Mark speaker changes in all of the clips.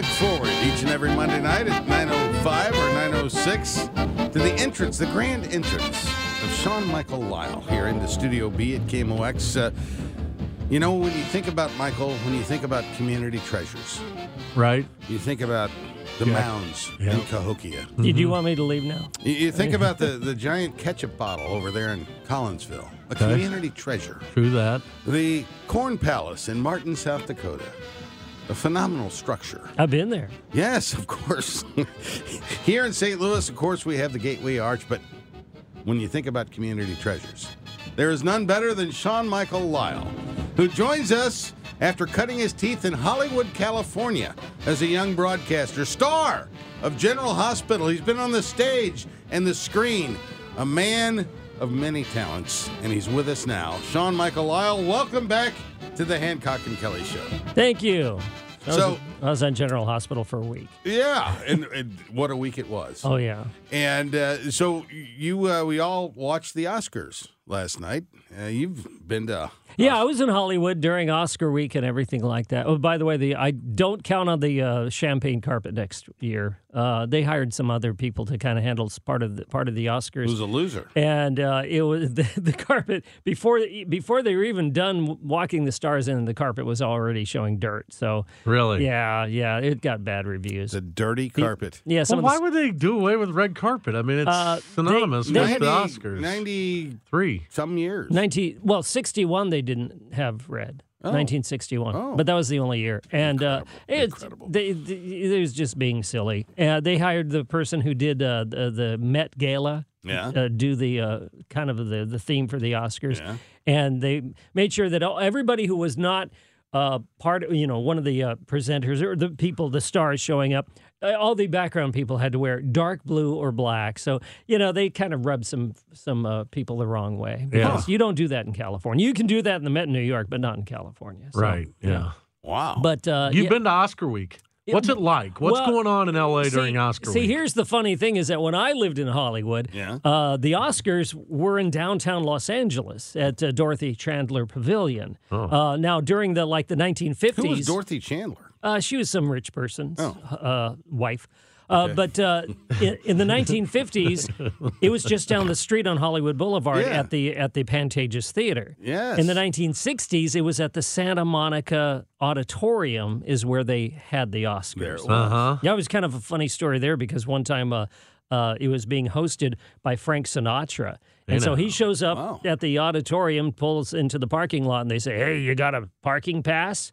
Speaker 1: look forward each and every Monday night at 9.05 or 9.06 to the entrance, the grand entrance of Sean Michael Lisle here in the Studio B at KMOX. Uh, you know, when you think about Michael, when you think about community treasures,
Speaker 2: Right.
Speaker 1: you think about the
Speaker 2: Yeah.
Speaker 1: mounds
Speaker 2: Yeah.
Speaker 1: in Cahokia.
Speaker 3: Did you want me to leave now?
Speaker 1: You, you think about the, the giant ketchup bottle over there in Collinsville, a
Speaker 2: Okay.
Speaker 1: community treasure.
Speaker 2: True that.
Speaker 1: The Corn Palace in Martin, South Dakota, a phenomenal structure.
Speaker 3: I've been there.
Speaker 1: Yes, of course. Here in St. Louis, of course, we have the Gateway Arch, but when you think about community treasures, there is none better than Sean Michael Lisle, who joins us after cutting his teeth in Hollywood, California, as a young broadcaster, star of General Hospital. He's been on the stage and the screen, a man of many talents, and he's with us now. Sean Michael Lisle, welcome back to the Hancock and Kelley Show.
Speaker 3: Thank you. I was,
Speaker 1: So-
Speaker 3: I was on General Hospital for a week.
Speaker 1: Yeah, and, and what a week it was.
Speaker 3: Oh yeah.
Speaker 1: And uh, so you, uh, we all watched the Oscars last night. Uh, you've been to.
Speaker 3: Yeah, I was in Hollywood during Oscar week and everything like that. Oh, by the way, the I don't count on the uh, champagne carpet next year. Uh, they hired some other people to kind of handle part of the part of the Oscars.
Speaker 1: Who's a loser?
Speaker 3: and uh, it was the, the carpet before before they were even done walking the stars in. The carpet was already showing dirt. So
Speaker 2: Really?
Speaker 3: yeah, yeah, it got bad reviews.
Speaker 1: The dirty carpet.
Speaker 3: yeah, some
Speaker 2: Well, why
Speaker 3: the,
Speaker 2: would they do away with red carpet? I mean, it's
Speaker 3: Uh,
Speaker 2: synonymous
Speaker 3: they
Speaker 2: with
Speaker 3: had-
Speaker 2: the Oscars.
Speaker 1: 90
Speaker 2: Three.
Speaker 1: some years.
Speaker 3: 19 well 61 they didn't have red 1961
Speaker 1: Oh.
Speaker 3: but that was the only year and uh, it's
Speaker 1: Incredible.
Speaker 3: they, they, it was just being silly uh, they hired the person who did uh, the, the met gala
Speaker 1: Yeah.
Speaker 3: uh, do the uh, kind of the, the theme for the oscars
Speaker 1: Yeah.
Speaker 3: and they made sure that everybody who was not uh, part of, you know, one of the uh, presenters or the people, the stars showing up, uh, all the background people had to wear dark blue or black. So, you know, they kind of rubbed some some uh, people the wrong way.
Speaker 2: Yeah.
Speaker 3: You don't do that in California. You can do that in the Met in New York, but not in California. So,
Speaker 2: right. Yeah.
Speaker 1: Wow.
Speaker 3: But uh,
Speaker 2: You've
Speaker 3: yeah.
Speaker 2: been to Oscar week. What's it like? What's
Speaker 3: well,
Speaker 2: going on in LA during
Speaker 3: see,
Speaker 2: Oscar
Speaker 3: see,
Speaker 2: week?
Speaker 3: here's the funny thing: is that when I lived in Hollywood,
Speaker 1: Yeah.
Speaker 3: uh, the Oscars were in downtown Los Angeles at uh, Dorothy Chandler Pavilion. Uh, now, during the like the 1950s,
Speaker 1: Who was Dorothy Chandler?
Speaker 3: Uh, she was some rich person's
Speaker 1: Oh.
Speaker 3: uh, wife. Uh, But uh, in, in the 1950s, it was just down the street on Hollywood Boulevard
Speaker 1: Yeah.
Speaker 3: at the at the Pantages Theater.
Speaker 1: Yes.
Speaker 3: In the 1960s, it was at the Santa Monica Auditorium, is where they had the Oscars.
Speaker 1: There was.
Speaker 2: Uh huh.
Speaker 3: Yeah, it was kind of a funny story there because one time uh, uh, it was being hosted by Frank Sinatra. And so he shows up
Speaker 1: Wow.
Speaker 3: at the auditorium, pulls into the parking lot, and they say, Hey, you got a parking pass?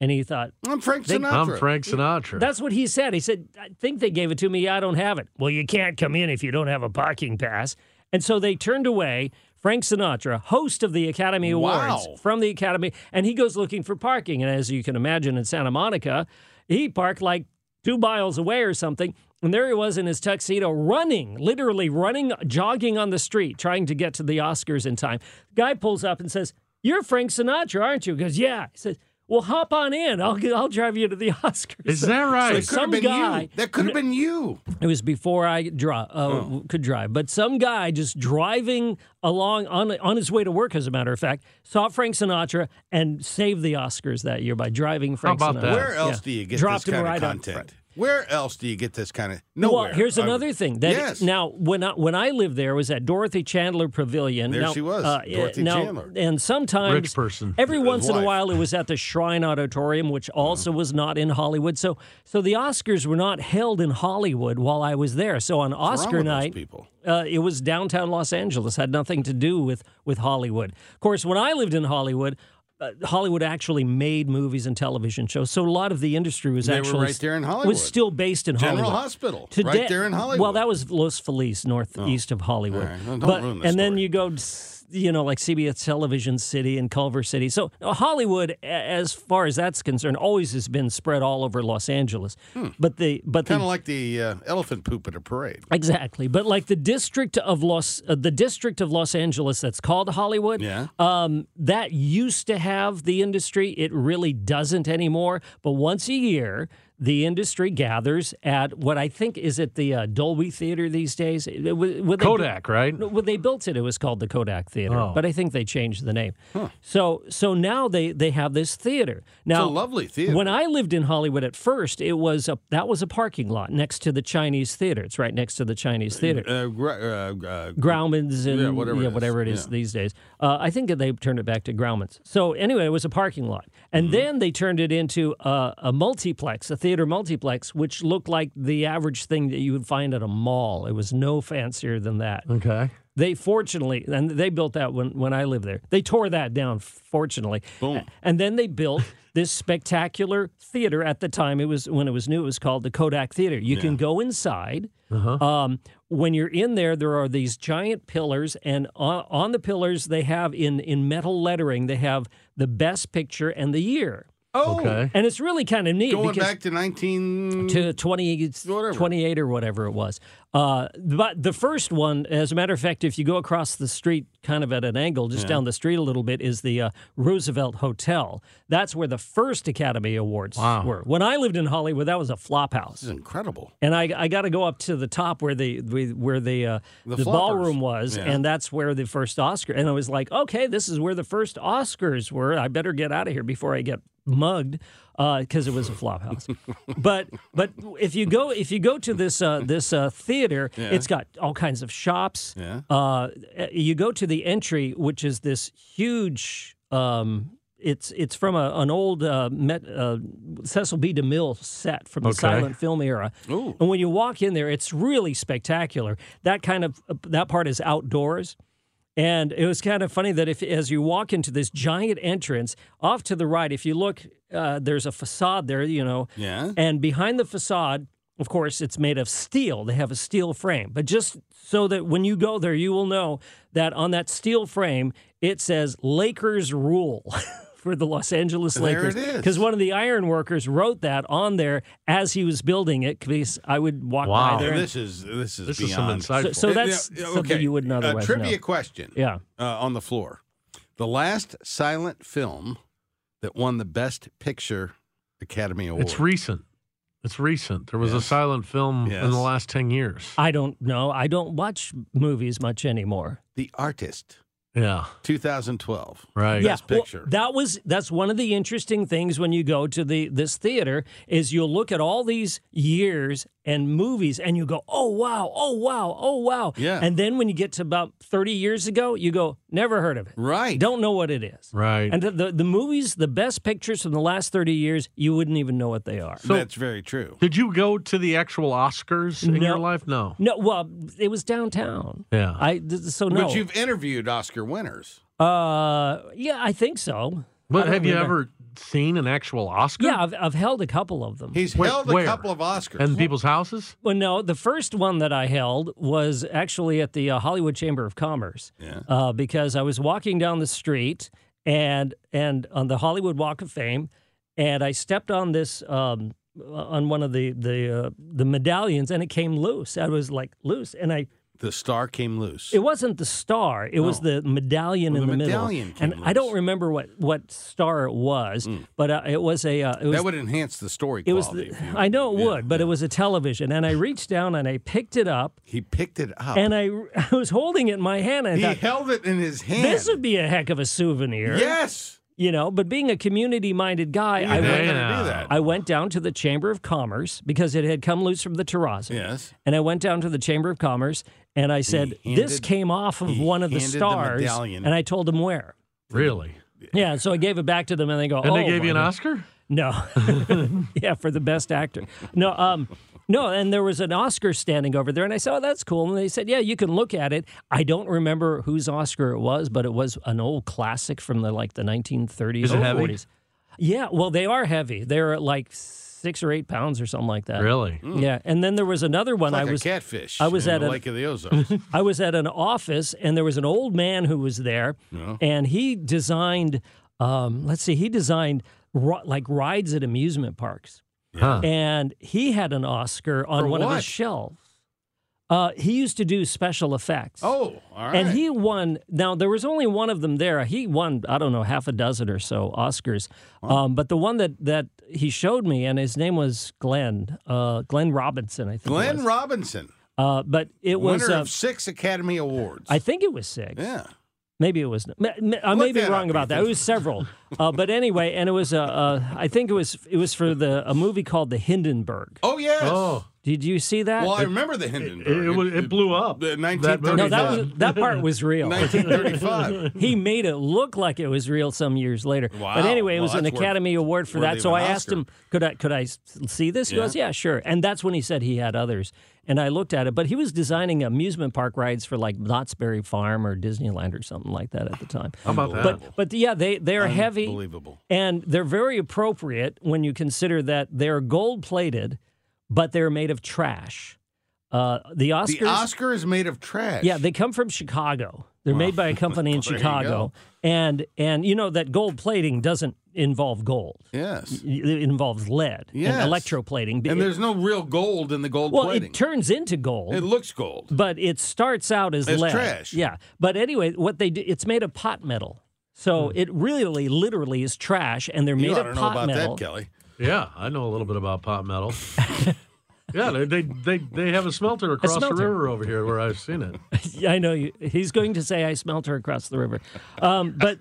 Speaker 3: And he thought,
Speaker 1: I'm Frank Sinatra.
Speaker 2: I'm Frank Sinatra.
Speaker 3: That's what he said. He said, I think they gave it to me. I don't have it. Well, you can't come in if you don't have a parking pass. And so they turned away Frank Sinatra, host of the Academy Awards
Speaker 1: Wow.
Speaker 3: from the Academy, and he goes looking for parking. And as you can imagine in Santa Monica, he parked like two miles away or something. And there he was in his tuxedo, running, literally running, jogging on the street, trying to get to the Oscars in time. The guy pulls up and says, You're Frank Sinatra, aren't you? He goes, Yeah. He says, Well, hop on in. I'll, I'll drive you to the Oscars.
Speaker 2: Is that right?
Speaker 1: That could
Speaker 3: some guy-
Speaker 1: you. That could have been you.
Speaker 3: It was before I dri- uh,
Speaker 1: Oh.
Speaker 3: could drive, but some guy just driving along on on his way to work, as a matter of fact, saw Frank Sinatra and saved the Oscars that year by driving Frank
Speaker 2: about
Speaker 3: Sinatra.
Speaker 2: that?
Speaker 1: Where else
Speaker 3: Yeah.
Speaker 1: do you get
Speaker 3: Dropped
Speaker 1: this kind
Speaker 3: right
Speaker 1: of
Speaker 3: up front.
Speaker 1: content? Where else do you get this kind of nowhere?
Speaker 3: Well, here's
Speaker 1: I-
Speaker 3: another thing. That
Speaker 1: yes.
Speaker 3: now when I, when I lived there it was at Dorothy Chandler Pavilion.
Speaker 1: There
Speaker 3: now,
Speaker 1: she was,
Speaker 3: uh,
Speaker 1: Dorothy
Speaker 3: now,
Speaker 1: Chandler.
Speaker 3: And sometimes
Speaker 2: Rich person.
Speaker 3: Every
Speaker 1: His
Speaker 3: once in a while, it was at the Shrine Auditorium, which also was not in Hollywood. So so the Oscars were not held in Hollywood while I was there. So on
Speaker 1: What's wrong
Speaker 3: Oscar
Speaker 1: with those
Speaker 3: night,
Speaker 1: people.
Speaker 3: uh, it was downtown Los Angeles. Had nothing to do with with Hollywood. Of course, when I lived in Hollywood. Uh, Hollywood actually made movies and television shows, so a lot of the industry was
Speaker 1: They
Speaker 3: actually
Speaker 1: right there in Hollywood.
Speaker 3: Was still based in
Speaker 1: General
Speaker 3: Hollywood.
Speaker 1: Hospital,
Speaker 3: Today-
Speaker 1: right there in Hollywood.
Speaker 3: Well, that was Los Feliz, northeast of Hollywood.
Speaker 1: Right. Don't
Speaker 3: but and then you go, you know, like CBS Television City and Culver City. So uh, Hollywood, as far as that's concerned, always has been spread all over Los Angeles. But the but
Speaker 1: kind of like the uh, elephant poop at a parade.
Speaker 3: Exactly, but like the district of Los, uh, the district of Los Angeles that's called Hollywood,
Speaker 1: Yeah.
Speaker 3: um, that used to have the industry. It really doesn't anymore. But once a year, the industry gathers at what I think is at the uh, Dolby Theater these days. It- it- when they bu-
Speaker 2: Kodak, right?
Speaker 3: When they built it, it was called the Kodak Theater,
Speaker 2: Oh.
Speaker 3: but I think they changed the name. So so now they they have this theater. Now,
Speaker 1: It's a lovely theater.
Speaker 3: when I lived in Hollywood at first, it was a that was a parking lot next to the Chinese theater. It's right next to the Chinese theater.
Speaker 1: Uh, uh, uh,
Speaker 3: Grauman's and
Speaker 1: Yeah, whatever it is.
Speaker 3: whatever it is
Speaker 1: Yeah.
Speaker 3: these days. Uh, I think they turned it back to Grauman's. So anyway, it was a parking lot, and
Speaker 1: Mm-hmm.
Speaker 3: then they turned it into a, a multiplex, a theater multiplex, which looked like the average thing that you would find at a mall. It was no fancier than that.
Speaker 2: Okay.
Speaker 3: They fortunately, and they built that when, when I lived there. They tore that down, fortunately.
Speaker 1: Boom.
Speaker 3: And then they built this spectacular theater at the time. It was when it was new. It was called the Kodak Theater. You can go inside. Uh Um, when you're in there, there are these giant pillars, and on, on the pillars they have in in metal lettering they have the best picture and the year.
Speaker 1: Oh,
Speaker 2: Okay.
Speaker 3: And it's really kind of neat
Speaker 1: going back to 19.
Speaker 3: to 20,
Speaker 1: Whatever.
Speaker 3: 28 or whatever it was. Uh, but the first one, as a matter of fact, if you go across the street kind of at an angle, just down the street a little bit, is the uh, Roosevelt Hotel. That's where the first Academy Awards
Speaker 2: Wow.
Speaker 3: were. When I lived in Hollywood, that was a flop house.
Speaker 1: this is incredible.
Speaker 3: And I, I got to go up to the top where the where the uh,
Speaker 1: The
Speaker 3: the, ballroom was,
Speaker 1: Yeah.
Speaker 3: and that's where the first Oscar. And I was like, okay, this is where the first Oscars were. I better get out of here before I get mugged because it was a flop house. but but if you go if you go to this uh, this uh, theater,
Speaker 1: Yeah.
Speaker 3: it's got all kinds of shops.
Speaker 1: Yeah.
Speaker 3: Uh, you go to the entry, which is this huge. Um, it's it's from a, an old uh, Met, uh, Cecil B. DeMille set from the
Speaker 2: Okay.
Speaker 3: silent film era.
Speaker 1: Ooh.
Speaker 3: And when you walk in there, it's really spectacular. That kind of that part is outdoors. And it was kind of funny that if, as you walk into this giant entrance, off to the right, if you look, uh, there's a facade there, you know,
Speaker 1: Yeah.
Speaker 3: and behind the facade, of course, it's made of steel. They have a steel frame. But just so that when you go there, you will know that on that steel frame, it says Lakers rule for the Los Angeles Lakers. Because one of the iron workers wrote that on there as he was building it. Because I would walk
Speaker 2: Wow.
Speaker 3: by there. and-
Speaker 1: this is this is
Speaker 2: This is some
Speaker 1: beyond.
Speaker 2: insightful.
Speaker 3: so, so
Speaker 1: Uh,
Speaker 3: that's
Speaker 1: yeah,
Speaker 3: something you wouldn't
Speaker 1: A
Speaker 3: otherwise
Speaker 1: trivia
Speaker 3: know.
Speaker 1: question.
Speaker 3: Yeah.
Speaker 1: uh, on the floor. The last silent film that won the Best Picture Academy Award.
Speaker 2: It's recent. It's recent. There was a silent film in the last 10 years.
Speaker 3: I don't know. I don't watch movies much anymore.
Speaker 1: the Artist,
Speaker 2: Yeah.
Speaker 1: 2012.
Speaker 2: Right.
Speaker 1: Best
Speaker 3: well,
Speaker 1: Picture.
Speaker 3: that was that's one of the interesting things when you go to the this theater is you'll look at all these years and movies and you go, "Oh wow, oh wow, oh wow."
Speaker 1: Yeah.
Speaker 3: And then when you get to about 30 years ago, you go, "Never heard of it."
Speaker 1: Right.
Speaker 3: Don't know what it is.
Speaker 2: Right.
Speaker 3: And the, the the movies, the best pictures from the last 30 years, you wouldn't even know what they are.
Speaker 2: So-
Speaker 1: That's very true.
Speaker 2: Did you go to the actual Oscars in
Speaker 3: No.
Speaker 2: your life? No.
Speaker 3: No, well, it was downtown.
Speaker 2: Yeah.
Speaker 3: I th- so no.
Speaker 1: But you've interviewed Oscar winners.
Speaker 3: uh yeah, I think so.
Speaker 2: But
Speaker 3: don't
Speaker 2: have you
Speaker 3: remember.
Speaker 2: ever seen an actual Oscar?
Speaker 3: Yeah, I've, I've held a couple of them.
Speaker 1: He's
Speaker 2: Wait,
Speaker 1: held a
Speaker 2: where?
Speaker 1: couple of Oscars.
Speaker 2: In people's houses?
Speaker 3: Well, no, the first one that I held was actually at the uh, Hollywood Chamber of Commerce
Speaker 1: yeah.
Speaker 3: uh, because I was walking down the street and and on the Hollywood Walk of Fame, and I stepped on this um, on one of the the uh, the medallions, and it came loose. I was like loose, and I
Speaker 1: The star came loose.
Speaker 3: it wasn't the star; it was the medallion
Speaker 1: Well,
Speaker 3: in
Speaker 1: the
Speaker 3: the,
Speaker 1: medallion
Speaker 3: middle.
Speaker 1: came
Speaker 3: And I don't remember what what star it was, but uh, it was a uh, it was
Speaker 1: that would enhance the story
Speaker 3: it was the,
Speaker 1: you-
Speaker 3: I know it
Speaker 1: yeah,
Speaker 3: would, but
Speaker 1: yeah.
Speaker 3: it was a television, and I reached down and I picked it up.
Speaker 1: He picked it up.
Speaker 3: and I, I was holding it in my hand and
Speaker 1: he
Speaker 3: I thought,
Speaker 1: held it in his hand.
Speaker 3: this would be a heck of a souvenir.
Speaker 1: Yes.
Speaker 3: You know, but being a community minded guy,
Speaker 1: You're
Speaker 3: I went,
Speaker 1: gonna do
Speaker 2: Yeah.
Speaker 1: that.
Speaker 3: I went down to the Chamber of Commerce because it had come loose from the terrazzo.
Speaker 1: yes.
Speaker 3: And I went down to the Chamber of Commerce and I said, This came off of one of the
Speaker 1: handed the
Speaker 3: stars. and I told them where.
Speaker 2: Really?
Speaker 3: Yeah, so I gave it back to them and they go,
Speaker 2: And
Speaker 3: oh,
Speaker 2: they gave you an
Speaker 3: well,
Speaker 2: Oscar?
Speaker 3: No. yeah, for the best actor. No, um, no, and there was an Oscar standing over there, and I said, "Oh, that's cool." And they said, "Yeah, you can look at it." I don't remember whose Oscar it was, but it was an old classic from the like the 1930s
Speaker 2: Is it
Speaker 3: or
Speaker 2: heavy?
Speaker 3: 40s. Yeah, well, they are heavy. They're like six or eight pounds or something like that.
Speaker 2: Really?
Speaker 3: Yeah, and then there was another one.
Speaker 1: Like
Speaker 3: I was
Speaker 1: a catfish.
Speaker 3: I was
Speaker 1: in
Speaker 3: at
Speaker 1: the
Speaker 3: a-
Speaker 1: Lake of the Ozarks.
Speaker 3: I was at an office and there was an old man who was there,
Speaker 1: Yeah.
Speaker 3: and he designed. Um, let's see, he designed ri- like rides at amusement parks,
Speaker 2: Huh.
Speaker 3: and he had an Oscar on
Speaker 1: For
Speaker 3: one of his shelves. Uh, he used to do special effects.
Speaker 1: Oh, all right.
Speaker 3: And he won. Now there was only one of them there. He won, I don't know, half a dozen or so Oscars. Um, but the one that that he showed me, and his name was Glen, uh, Glen Robinson, I think. it
Speaker 1: Glen
Speaker 3: was.
Speaker 1: Robinson,
Speaker 3: Uh, but it was.
Speaker 1: winner
Speaker 3: Uh,
Speaker 1: of six Academy Awards.
Speaker 3: I think it was six.
Speaker 1: yeah.
Speaker 3: Maybe it was. ma- ma- I may
Speaker 1: Look
Speaker 3: be wrong about that. It was several. Uh, but anyway, and it was. Uh, uh, I think it was. It was for the a movie called The Hindenburg.
Speaker 1: Oh yes.
Speaker 2: Oh,
Speaker 3: Did you see that?
Speaker 1: Well, I remember the Hindenburg.
Speaker 2: it, it, was- it blew up.
Speaker 1: The
Speaker 2: That movie
Speaker 3: no, that was that part was real.
Speaker 1: 1935.
Speaker 3: he made it look like it was real some years later.
Speaker 1: Wow.
Speaker 3: But anyway, it
Speaker 1: Well,
Speaker 3: was an
Speaker 1: that's worth-
Speaker 3: Academy Award for that. So
Speaker 1: an
Speaker 3: I asked him, could I could I s- see this? He
Speaker 1: Yeah.
Speaker 3: goes, yeah, sure. And that's when he said he had others. And I looked at it, but he was designing amusement park rides for like Knott's Berry Farm or Disneyland or something like that at the time.
Speaker 2: How about that?
Speaker 3: But but yeah, they they're heavy
Speaker 1: Unbelievable.
Speaker 3: and they're very appropriate when you consider that they're gold plated, but they're made of trash. Uh, the Oscars,
Speaker 1: The Oscar is made of trash.
Speaker 3: yeah, they come from Chicago. They're made by a company in Chicago, and and you know that gold plating doesn't involve gold.
Speaker 1: Yes.
Speaker 3: It involves lead
Speaker 1: Yes.
Speaker 3: and electroplating.
Speaker 1: And there's no real gold in the gold
Speaker 3: well,
Speaker 1: plating.
Speaker 3: it turns into gold.
Speaker 1: It looks gold.
Speaker 3: but it starts out as,
Speaker 1: As
Speaker 3: lead.
Speaker 1: trash.
Speaker 3: Yeah. But anyway, what they do, it's made of pot metal. So it really, literally is trash, and they're
Speaker 1: Hmm. You
Speaker 3: made
Speaker 1: ought to
Speaker 3: of
Speaker 1: know
Speaker 3: pot
Speaker 1: about
Speaker 3: metal.
Speaker 1: that, Kelley.
Speaker 2: yeah, I know a little bit about pot metal. yeah, they, they they they have a smelter across
Speaker 3: smelter.
Speaker 2: the river over here where I've seen it.
Speaker 3: Yeah, I know you. He's going to say I smelt her across the river, um, but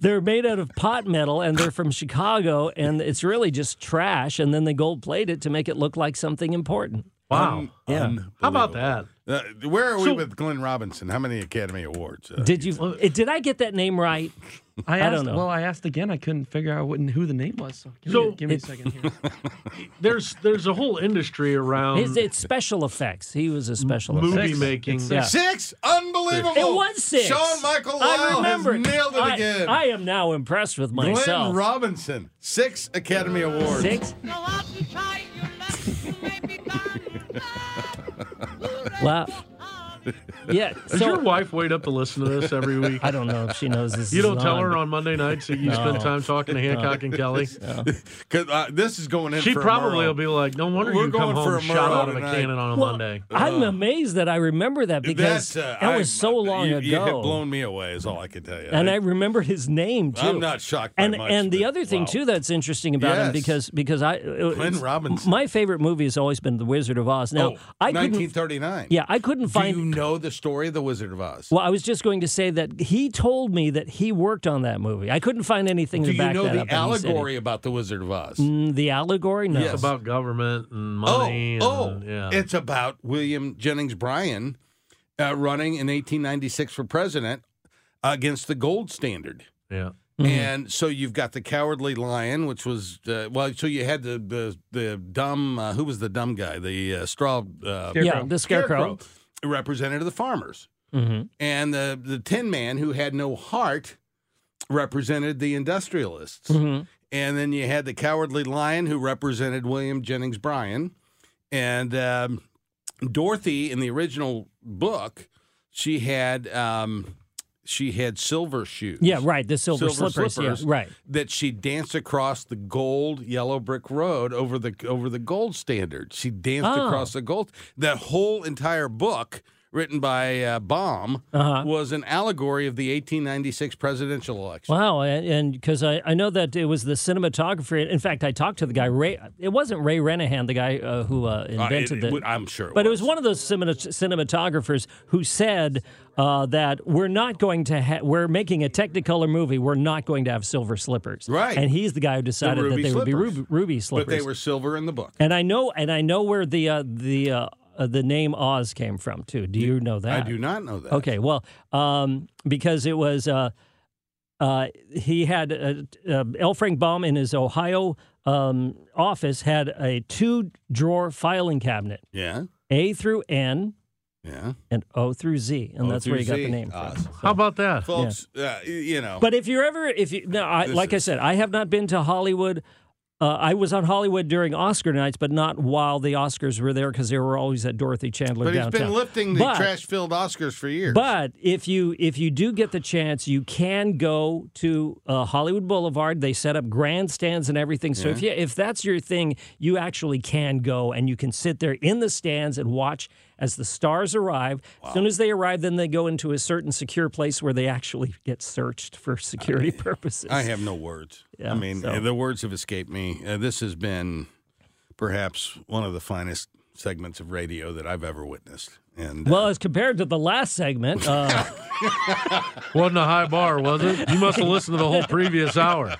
Speaker 3: they're made out of pot metal and they're from Chicago, and it's really just trash. And then they gold plate it to make it look like something important.
Speaker 2: Wow.
Speaker 3: Yeah.
Speaker 2: How about that?
Speaker 1: Uh, where are we
Speaker 2: So-
Speaker 1: with Glen Robinson? How many Academy Awards? Uh,
Speaker 3: Did you? eh, Did I get that name right?
Speaker 4: I,
Speaker 3: I don't know.
Speaker 4: Well, I asked again. I couldn't figure out what, who the name was. So give,
Speaker 2: So-
Speaker 4: me, give me a second here.
Speaker 2: There's there's a whole industry around
Speaker 3: It's, it's special effects. He was a special
Speaker 2: movie
Speaker 3: effects.
Speaker 2: making.
Speaker 4: It's
Speaker 3: Yeah.
Speaker 1: Six? Unbelievable.
Speaker 3: It was six.
Speaker 1: Sean Michael
Speaker 3: I remember.
Speaker 1: has nailed it
Speaker 3: I-
Speaker 1: again.
Speaker 3: I, am now impressed with myself. Glen.
Speaker 1: Robinson. Six Academy Awards.
Speaker 3: Six. Wow. Yeah.
Speaker 2: Does
Speaker 3: So
Speaker 2: your wife wait up to listen to this every week?
Speaker 3: I don't know if she knows this.
Speaker 2: You
Speaker 3: is
Speaker 2: don't tell
Speaker 3: on,
Speaker 2: her on Monday nights that you spend time talking to Hancock and Kelley.
Speaker 1: 'Cause, uh, this is going in
Speaker 2: She
Speaker 1: for
Speaker 2: probably
Speaker 1: Murrow.
Speaker 2: will be like, "No wonder
Speaker 1: We're
Speaker 2: you come
Speaker 1: for
Speaker 2: home
Speaker 1: a
Speaker 2: shot out of a cannon on a
Speaker 3: Well,
Speaker 2: Monday."
Speaker 3: I'm amazed that I remember that because
Speaker 1: That's, uh,
Speaker 3: that
Speaker 1: I-
Speaker 3: was so long
Speaker 1: you,
Speaker 3: ago.
Speaker 1: You have blown me away, is all I can tell you.
Speaker 3: and I remember his name too.
Speaker 1: I'm not shocked by
Speaker 3: and
Speaker 1: much,
Speaker 3: and the other thing
Speaker 1: wow.
Speaker 3: too that's interesting about him because because I uh, Glen
Speaker 1: Robinson.
Speaker 3: My favorite movie has always been The Wizard of Oz. Now
Speaker 1: oh,
Speaker 3: I couldn't.
Speaker 1: 1939.
Speaker 3: Yeah, I couldn't find.
Speaker 1: You know the story of the Wizard of Oz?
Speaker 3: well, I was just going to say that he told me that he worked on that movie. I couldn't find anything
Speaker 1: Do
Speaker 3: to back
Speaker 1: know
Speaker 3: that up. and he said it.
Speaker 1: allegory about the Wizard of Oz?
Speaker 3: Mm, the allegory? No.
Speaker 1: Yes.
Speaker 2: It's about government and
Speaker 1: Oh,
Speaker 2: money.
Speaker 1: oh,
Speaker 2: and, yeah.
Speaker 1: it's about William Jennings Bryan uh, running in 1896 for president against the gold standard.
Speaker 2: yeah.
Speaker 3: Mm-hmm.
Speaker 1: And so you've got the cowardly lion, which was uh, well. So you had the the the dumb. Uh, who was the dumb guy? The uh, straw. Uh,
Speaker 3: Yeah, the scarecrow.
Speaker 1: Represented the farmers,
Speaker 3: hmm
Speaker 1: and the the Tin Man, who had no heart, represented the industrialists.
Speaker 3: hmm
Speaker 1: And then you had the Cowardly Lion, who represented William Jennings Bryan. And um, Dorothy, in the original book, she had um, she had silver shoes.
Speaker 3: Yeah, right. The silver,
Speaker 1: Silver
Speaker 3: slippers.
Speaker 1: slippers.
Speaker 3: Yeah, right.
Speaker 1: That she danced across the gold yellow brick road over the over the gold standard. She danced
Speaker 3: Oh.
Speaker 1: across the gold. That whole entire book, written by uh, Baum,
Speaker 3: Uh-huh.
Speaker 1: was an allegory of the 1896 presidential election.
Speaker 3: Wow, and because I, I know that it was the cinematographer. In fact, I talked to the guy Ray. It wasn't Ray Rennahan, the guy uh, who uh,
Speaker 1: Uh,
Speaker 3: invented
Speaker 1: it-
Speaker 3: the.
Speaker 1: it- I'm sure, it
Speaker 3: but it was one of those cinema, cinematographers who said uh, that we're not going to. Ha- we're making a Technicolor movie. We're not going to have silver slippers.
Speaker 1: Right.
Speaker 3: And he's the guy who decided that
Speaker 1: ruby
Speaker 3: they would be ruby, ruby slippers.
Speaker 1: But they were silver in the book.
Speaker 3: And I know, and I know where the uh, the uh, the name Oz came from too. Do you know that?
Speaker 1: I do not know that.
Speaker 3: Okay, well, um, because it was uh, uh, he had uh, uh, L. Frank Baum in his Ohio um, office had a two drawer filing cabinet,
Speaker 1: Yeah.
Speaker 3: A through N
Speaker 1: Yeah.
Speaker 3: and O through Z, and
Speaker 1: O
Speaker 3: that's where he got
Speaker 1: Z,
Speaker 3: the name
Speaker 1: Oz.
Speaker 3: from.
Speaker 2: How about that?
Speaker 1: Folks, uh, you know.
Speaker 3: But if you're ever, if you, no, I,
Speaker 1: This
Speaker 3: like I said, I have not been to Hollywood. Uh, I was on Hollywood during Oscar nights, but not while the Oscars were there because they were always at Dorothy Chandler
Speaker 1: but he's
Speaker 3: downtown.
Speaker 1: been lifting the
Speaker 3: But-
Speaker 1: trash filled Oscars for years.
Speaker 3: But if you if you do get the chance, you can go to uh, Hollywood Boulevard. They set up grandstands and everything. So if you if that's your thing, you actually can go and you can sit there in the stands and watch as the stars arrive. As soon as they arrive, then they go into a certain secure place where they actually get searched for security purposes.
Speaker 1: I have no words.
Speaker 3: Yeah,
Speaker 1: I mean,
Speaker 3: so-
Speaker 1: the words have escaped me. Uh, this has been perhaps one of the finest segments of radio that I've ever witnessed. And uh,
Speaker 3: well, as compared to the last segment, uh,
Speaker 2: Wasn't a high bar, was it? You must have listened to the whole previous hour.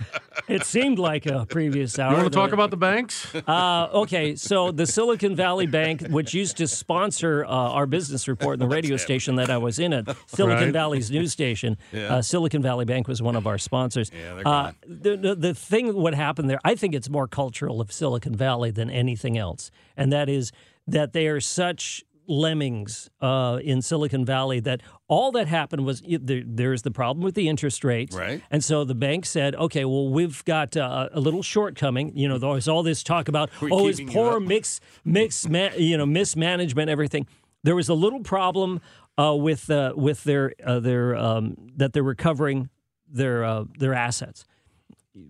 Speaker 3: it seemed like a previous hour.
Speaker 2: You want to talk about the banks?
Speaker 3: Uh, okay, so the Silicon Valley Bank, which used to sponsor uh, our business report in the radio station that I was in at Silicon
Speaker 2: Right.
Speaker 3: Valley's news station, uh, Silicon Valley Bank was one of our sponsors.
Speaker 1: Yeah, they're
Speaker 3: uh, the, the, the thing, what happened there, I think it's more cultural of Silicon Valley than anything else. And that is that they are such lemmings uh, in Silicon Valley that all that happened was there, there's the problem with the interest rates.
Speaker 1: Right.
Speaker 3: And so the bank said, okay, well, we've got uh, a little shortcoming. You know, there's all this talk about,
Speaker 1: We're
Speaker 3: oh, it's poor mix, mix, ma- you know, mismanagement, everything. There was a little problem uh, with uh, with their uh, their um, that they're recovering their uh, their assets.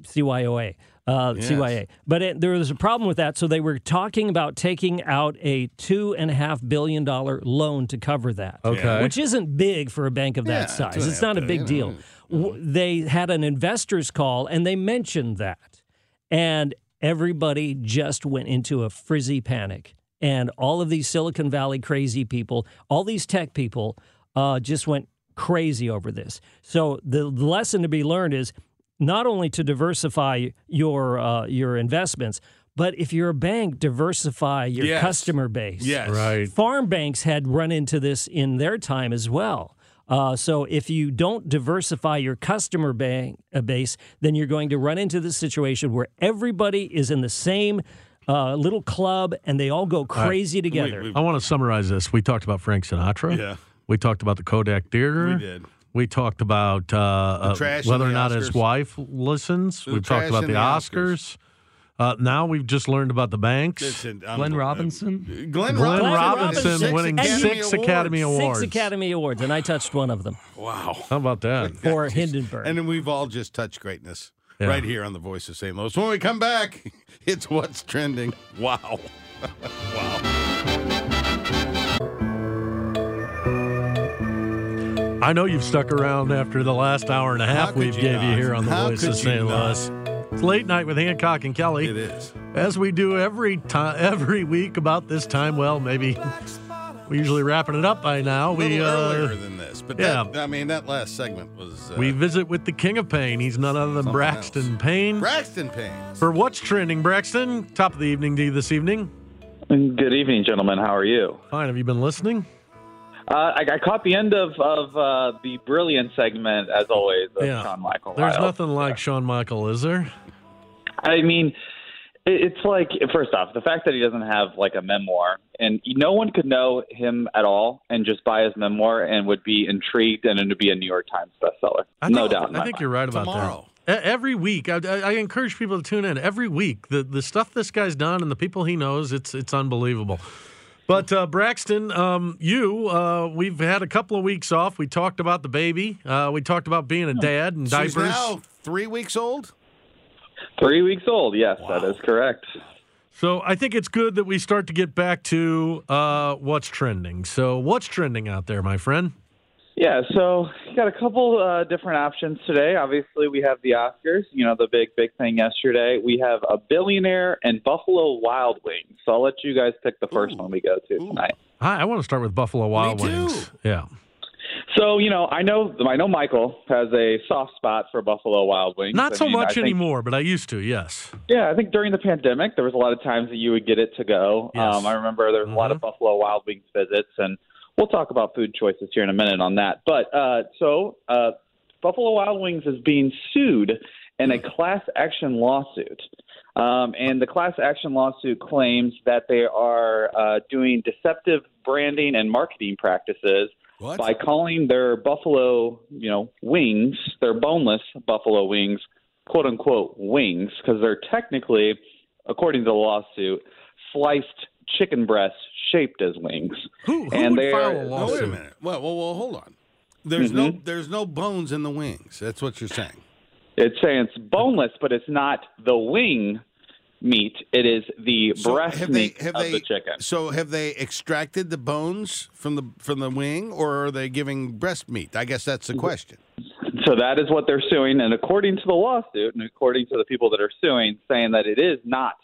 Speaker 3: CYOA, uh,
Speaker 1: Yes.
Speaker 3: CYA. But it, there was a problem with that, so they were talking about taking out a two and a half billion dollar loan to cover that.
Speaker 2: Okay.
Speaker 3: which isn't big for a bank of that
Speaker 1: Yeah,
Speaker 3: size.
Speaker 1: two and a
Speaker 3: It's not a big deal. W- They had an investors call and they mentioned that, and everybody just went into a frizzy panic. And all of these Silicon Valley crazy people, all these tech people, uh, just went crazy over this. So the lesson to be learned is not only to diversify your uh, your investments, but if you're a bank, diversify your
Speaker 1: Yes.
Speaker 3: customer base.
Speaker 1: yes,
Speaker 2: Right.
Speaker 3: Farm banks had run into this in their time as well. Uh, so if you don't diversify your customer bank, uh, base, then you're going to run into this situation where everybody is in the same uh, little club and they all go crazy together.
Speaker 1: we-
Speaker 2: I want to summarize this. We talked about Frank Sinatra.
Speaker 1: Yeah.
Speaker 2: We talked about the Kodak Theater.
Speaker 1: We did.
Speaker 2: We talked about uh, uh, whether or
Speaker 1: and the
Speaker 2: not his wife listens.
Speaker 1: The
Speaker 2: we've talked about the
Speaker 1: the
Speaker 2: Oscars. Uh, now we've just learned about the banks.
Speaker 1: It's an
Speaker 4: Glen
Speaker 1: unbelievable-
Speaker 4: Robinson.
Speaker 1: Glen,
Speaker 2: Glen
Speaker 1: Robinson,
Speaker 2: Robinson
Speaker 1: six
Speaker 2: winning
Speaker 1: Academy
Speaker 2: six Academy Awards.
Speaker 3: Six Academy Awards, and I touched one of them
Speaker 1: Wow.
Speaker 2: How about that?
Speaker 3: for Hindenburg.
Speaker 1: And then we've all just touched greatness
Speaker 2: Yeah.
Speaker 1: right here on the Voice of St. Louis. When we come back, it's what's trending. Wow. Wow.
Speaker 2: I know you've stuck around after the last hour and a half we've
Speaker 1: you
Speaker 2: gave you here on the
Speaker 1: How
Speaker 2: Voice of
Speaker 1: you
Speaker 2: St. Louis. It's late night with Hancock and Kelley.
Speaker 1: It is.
Speaker 2: As we do every time, every week about this time. Well, maybe we're usually wrapping it up by now.
Speaker 1: A
Speaker 2: We
Speaker 1: little
Speaker 2: uh,
Speaker 1: earlier than this. But
Speaker 2: yeah.
Speaker 1: that, I mean, that last segment was. Uh,
Speaker 2: we visit with the King of Pain. He's none other than
Speaker 1: Something
Speaker 2: Braxton Payne.
Speaker 1: Braxton Payne.
Speaker 2: For what's trending, Braxton? Top of the evening to you this evening.
Speaker 5: Good evening, gentlemen. How are you?
Speaker 2: Fine. Have you been listening?
Speaker 5: Uh, I, I caught the end of, of uh, the brilliant segment, as always, of
Speaker 2: Yeah.
Speaker 5: Sean Michael.
Speaker 2: There's
Speaker 5: Lisle.
Speaker 2: nothing like Sean Michael, is there?
Speaker 5: I mean, it, it's like first off, the fact that he doesn't have like a memoir, and no one could know him at all, and just buy his memoir and would be intrigued, and it would be a New York Times bestseller.
Speaker 2: I
Speaker 5: no
Speaker 2: think,
Speaker 5: doubt.
Speaker 2: I think
Speaker 5: mind.
Speaker 2: you're right about
Speaker 1: Tomorrow.
Speaker 2: that. Every week, I, I, I encourage people to tune in. Every week, the the stuff this guy's done and the people he knows, it's it's unbelievable. But uh, Braxton, um, you, uh, we've had a couple of weeks off. We talked about the baby. Uh, we talked about being a dad and
Speaker 1: She's
Speaker 2: diapers.
Speaker 1: now three weeks old.
Speaker 5: Three weeks old. Yes, that is correct.
Speaker 2: So I think it's good that we start to get back to uh, what's trending. So what's trending out there, my friend?
Speaker 5: Yeah, so got a couple uh, different options today. Obviously, we have the Oscars. You know, the big big thing yesterday. We have a billionaire and Buffalo Wild Wings. So I'll let you guys pick the first one we go to tonight.
Speaker 2: I, I want to start with Buffalo Wild
Speaker 1: too.
Speaker 2: Wings. Yeah.
Speaker 5: So you know, I know I know Michael has a soft spot for Buffalo Wild Wings.
Speaker 2: Not
Speaker 5: I
Speaker 2: so
Speaker 5: mean,
Speaker 2: much
Speaker 5: think-
Speaker 2: anymore, but I used to, yes.
Speaker 5: Yeah, I think during the pandemic, there was a lot of times that you would get it to go.
Speaker 2: Yes.
Speaker 5: Um, I remember there was a lot of Buffalo Wild Wings visits, and we'll talk about food choices here in a minute on that. But uh, so uh, Buffalo Wild Wings is being sued in a class action lawsuit. Um, and the class action lawsuit claims that they are uh, doing deceptive branding and marketing practices
Speaker 1: What?
Speaker 5: by calling their buffalo, you know, wings, their boneless buffalo wings, quote unquote wings, because they're technically, according to the lawsuit, sliced chicken breasts shaped as wings.
Speaker 2: Who, who
Speaker 5: And
Speaker 2: would
Speaker 5: they
Speaker 2: file
Speaker 5: are-
Speaker 2: a
Speaker 1: Oh, wait a minute. Well, well, well hold on. There's no mm-hmm. there's no bones in the wings. That's what you're saying.
Speaker 5: It's saying it's boneless, but it's not the wing meat. It is the
Speaker 1: So
Speaker 5: breast
Speaker 1: have
Speaker 5: meat
Speaker 1: they, have
Speaker 5: of
Speaker 1: they,
Speaker 5: the chicken.
Speaker 1: So have they extracted the bones from the from the wing, or are they giving breast meat? I guess that's the question.
Speaker 5: So that is what they're suing, and according to the lawsuit, and according to the people that are suing, saying that it is not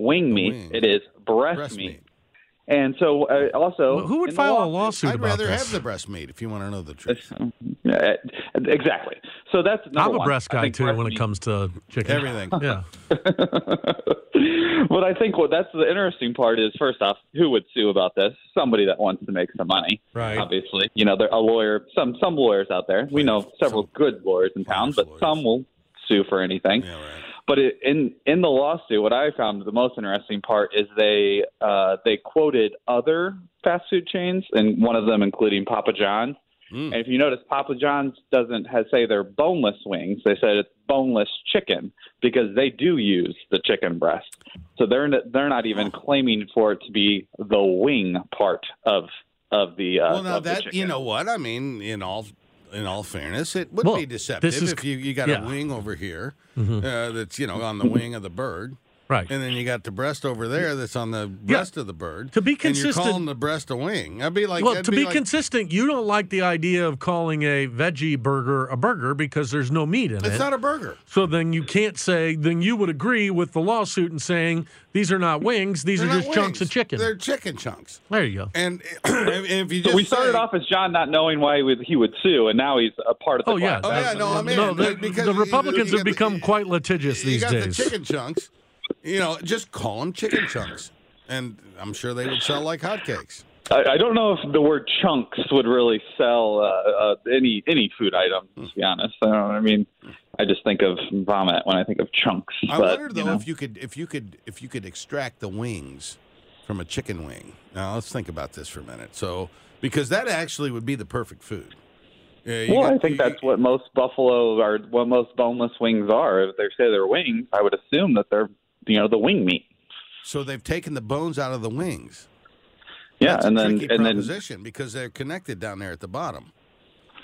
Speaker 5: wing meat,
Speaker 1: wing.
Speaker 5: it is breast,
Speaker 1: Breast
Speaker 5: meat.
Speaker 1: meat.
Speaker 5: And so, uh, also,
Speaker 2: Well, who would
Speaker 5: in the
Speaker 2: file a
Speaker 5: lawsuit-
Speaker 2: lawsuit
Speaker 1: I'd
Speaker 2: about
Speaker 1: rather
Speaker 2: this?
Speaker 1: have the breast meat if you want to know the truth.
Speaker 5: Yeah, exactly. So that's number
Speaker 2: I'm a
Speaker 5: one.
Speaker 2: breast guy too
Speaker 5: breast
Speaker 2: when it comes to chicken.
Speaker 1: Everything.
Speaker 2: Yeah.
Speaker 5: but I think what that's the interesting part is first off, who would sue about this? Somebody that wants to make some money.
Speaker 2: Right.
Speaker 5: Obviously, you know, there a lawyer. Some some lawyers out there. We know several good lawyers in town, but
Speaker 1: lawyers.
Speaker 5: some will sue for anything.
Speaker 1: Yeah, right.
Speaker 5: But it, in in the lawsuit, what I found the most interesting part is they uh, they quoted other fast food chains, and one of them including Papa John's.
Speaker 1: Mm.
Speaker 5: And if you notice, Papa John's doesn't has say they're boneless wings. They said it's boneless chicken because they do use the chicken breast. So they're n- they're not even claiming for it to be the wing part of of the. Uh,
Speaker 1: Well, now that you know what I mean. In all in all fairness, it would
Speaker 2: Well,
Speaker 1: be deceptive
Speaker 2: is-
Speaker 1: if you you got
Speaker 2: yeah. Mm-hmm.
Speaker 1: a wing over here uh, that's you know on the wing of the bird.
Speaker 2: Right.
Speaker 1: And then you got the breast over there that's on the breast of the bird.
Speaker 2: To be consistent.
Speaker 1: and you're
Speaker 2: consistent-
Speaker 1: calling the breast a wing. I'd be like,
Speaker 2: well,
Speaker 1: that'd
Speaker 2: to be
Speaker 1: like,
Speaker 2: consistent, you don't like the idea of calling a veggie burger a burger because there's no meat in
Speaker 1: it's
Speaker 2: it.
Speaker 1: It's not a burger.
Speaker 2: so then you can't say, then you would agree with the lawsuit and saying these are not wings, these
Speaker 1: They're
Speaker 2: are
Speaker 1: not
Speaker 2: just chunks of chicken.
Speaker 1: They're chicken chunks.
Speaker 2: there you go.
Speaker 1: And if you just
Speaker 5: So we started
Speaker 1: say-
Speaker 5: off as John not knowing why he would, sue, and now he's a part of the
Speaker 2: Oh yeah.
Speaker 1: Oh, yeah, no, I'm in.
Speaker 2: No, the, the Republicans
Speaker 1: you
Speaker 2: have
Speaker 1: got the-
Speaker 2: become quite litigious
Speaker 1: you
Speaker 2: these
Speaker 1: got
Speaker 2: days.
Speaker 1: the chicken chunks. You know, just call them chicken chunks, and I'm sure they would sell like hotcakes.
Speaker 5: I, I don't know if the word chunks would really sell uh, uh, any any food item. To be honest, I, don't, I mean, I just think of vomit when I think of chunks.
Speaker 1: I
Speaker 5: but,
Speaker 1: wonder
Speaker 5: you
Speaker 1: though
Speaker 5: know.
Speaker 1: if you could if you could if you could extract the wings from a chicken wing. Now let's think about this for a minute. So because that actually would be the perfect food. Yeah, you
Speaker 5: Well,
Speaker 1: got-
Speaker 5: I think
Speaker 1: you-
Speaker 5: that's what most buffalo or what most boneless wings are. If they say they're wings, I would assume that they're you know the wing meat.
Speaker 1: So they've taken the bones out of the wings.
Speaker 5: Yeah,
Speaker 1: That's
Speaker 5: and
Speaker 1: a
Speaker 5: then
Speaker 1: tricky
Speaker 5: and then
Speaker 1: because they're connected down there at the bottom.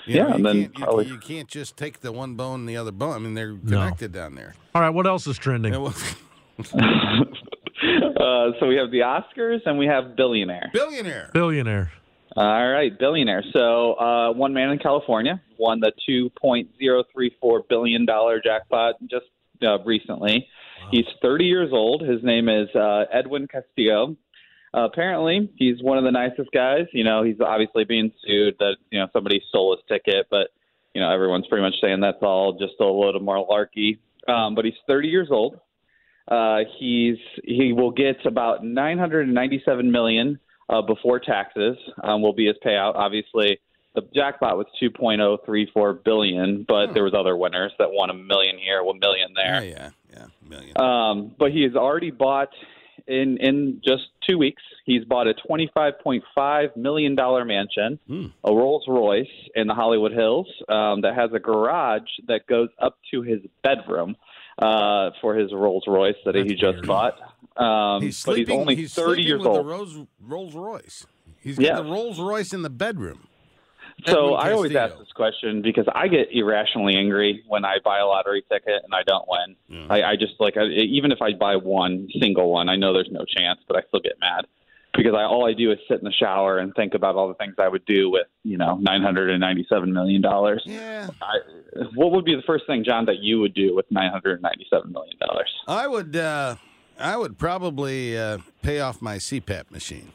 Speaker 1: You
Speaker 5: Yeah,
Speaker 1: know,
Speaker 5: and then
Speaker 1: can't, you,
Speaker 5: probably-
Speaker 1: you can't just take the one bone and the other bone. I mean, they're connected down there.
Speaker 2: All right, what else is trending?
Speaker 5: Uh, so we have the Oscars and we have billionaire.
Speaker 1: billionaire.
Speaker 2: Billionaire.
Speaker 5: All right, billionaire. So, uh, one man in California won the two point zero three four billion dollar jackpot just uh, recently. He's thirty years old. His name is uh, Edwin Castillo. Uh, apparently, he's one of the nicest guys. You know, he's obviously being sued that you know somebody stole his ticket, but you know everyone's pretty much saying that's all just a load of malarkey. Um, but he's thirty years old. Uh, he's he will get about nine hundred and ninety seven million uh, before taxes um, will be his payout. Obviously, the jackpot was 2.034 billion, but there was other winners that won a million here, one million
Speaker 1: Yeah,
Speaker 5: there.
Speaker 1: yeah, yeah, million.
Speaker 5: Um, but he has already bought in in just two weeks. He's bought a 25.5 million dollar mansion,
Speaker 1: Hmm.
Speaker 5: a Rolls Royce in the Hollywood Hills um, that has a garage that goes up to his bedroom uh, for his Rolls Royce that he just
Speaker 1: weird.
Speaker 5: bought. Um,
Speaker 1: he's
Speaker 5: but he's only
Speaker 1: he's
Speaker 5: 30 years
Speaker 1: with
Speaker 5: old.
Speaker 1: the Rolls Rolls Royce. He's got
Speaker 5: Yeah.
Speaker 1: the Rolls Royce in the bedroom.
Speaker 5: So I always ask this question because I get irrationally angry when I buy a lottery ticket and I don't win. I, I just like I, even if I buy one single one, I know there's no chance, but I still get mad because I all I do is sit in the shower and think about all the things I would do with you know nine hundred and ninety seven million dollars.
Speaker 1: Yeah,
Speaker 5: I, what would be the first thing, John, that you would do with nine hundred and ninety seven million dollars?
Speaker 1: I would. Uh, I would probably uh, pay off my CPAP machine.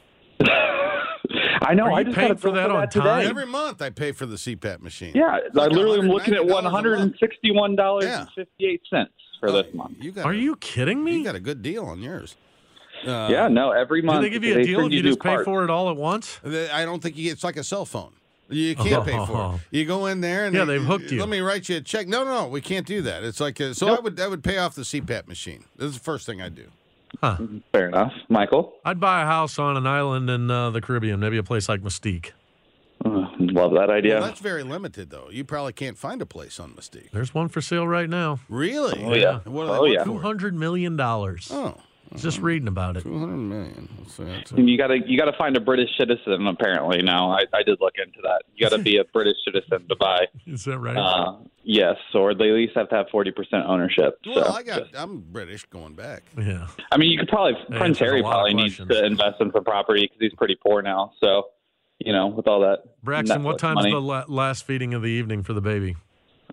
Speaker 5: I know.
Speaker 2: Are
Speaker 5: I
Speaker 2: you
Speaker 5: just
Speaker 2: paying
Speaker 5: got a
Speaker 2: for
Speaker 5: bill
Speaker 2: that on
Speaker 5: today.
Speaker 2: time?
Speaker 1: Every month I pay for the CPAP machine.
Speaker 5: Yeah,
Speaker 1: It's
Speaker 5: I literally am looking at
Speaker 1: $190
Speaker 5: one
Speaker 1: a
Speaker 5: hundred and
Speaker 1: month.
Speaker 5: sixty one dollars
Speaker 1: Yeah.
Speaker 5: and fifty eight cents for
Speaker 1: Oh,
Speaker 5: this month.
Speaker 1: You got
Speaker 2: Are
Speaker 1: a-
Speaker 2: you kidding me?
Speaker 1: You got a good deal on yours. Uh,
Speaker 5: yeah, no, every month.
Speaker 2: Do
Speaker 5: month
Speaker 2: they give you a deal if you
Speaker 5: new
Speaker 2: just pay
Speaker 5: parts.
Speaker 2: for it all at once?
Speaker 1: I don't think you. It's like a cell phone. You can't pay for it. You go in there and
Speaker 2: Yeah,
Speaker 1: they,
Speaker 2: they've hooked you.
Speaker 1: Let me write you a check. No, no, we can't do that. It's like a, so. I would I would pay off the CPAP machine. This is the first thing I do.
Speaker 5: Fair enough, Michael.
Speaker 2: I'd buy a house on an island in uh, the Caribbean, maybe a place like Mustique.
Speaker 5: Uh, love that idea.
Speaker 1: Well, that's very limited though. You probably can't find a place on Mustique.
Speaker 2: There's one for sale right now.
Speaker 1: Really?
Speaker 5: Oh, yeah.
Speaker 1: What do they
Speaker 5: Oh, yeah.
Speaker 2: Two
Speaker 1: for?
Speaker 2: hundred million dollars.
Speaker 1: Oh,
Speaker 2: Just reading about it.
Speaker 1: 200 million. That's
Speaker 5: And you gotta you gotta find a British citizen. Apparently now, I, I did look into that. You gotta be a British citizen to buy.
Speaker 2: Is that right?
Speaker 5: Uh, yes, or they at least have to have forty percent ownership.
Speaker 1: Well,
Speaker 5: so,
Speaker 1: I got. I'm British going back.
Speaker 2: yeah.
Speaker 5: I mean, you could probably
Speaker 2: That
Speaker 5: Prince Harry probably needs to invest in some property because he's pretty poor now. So, you know, with all that.
Speaker 2: Braxton, what
Speaker 5: Netflix
Speaker 2: time's
Speaker 5: money.
Speaker 2: the la- last feeding of the evening for the baby?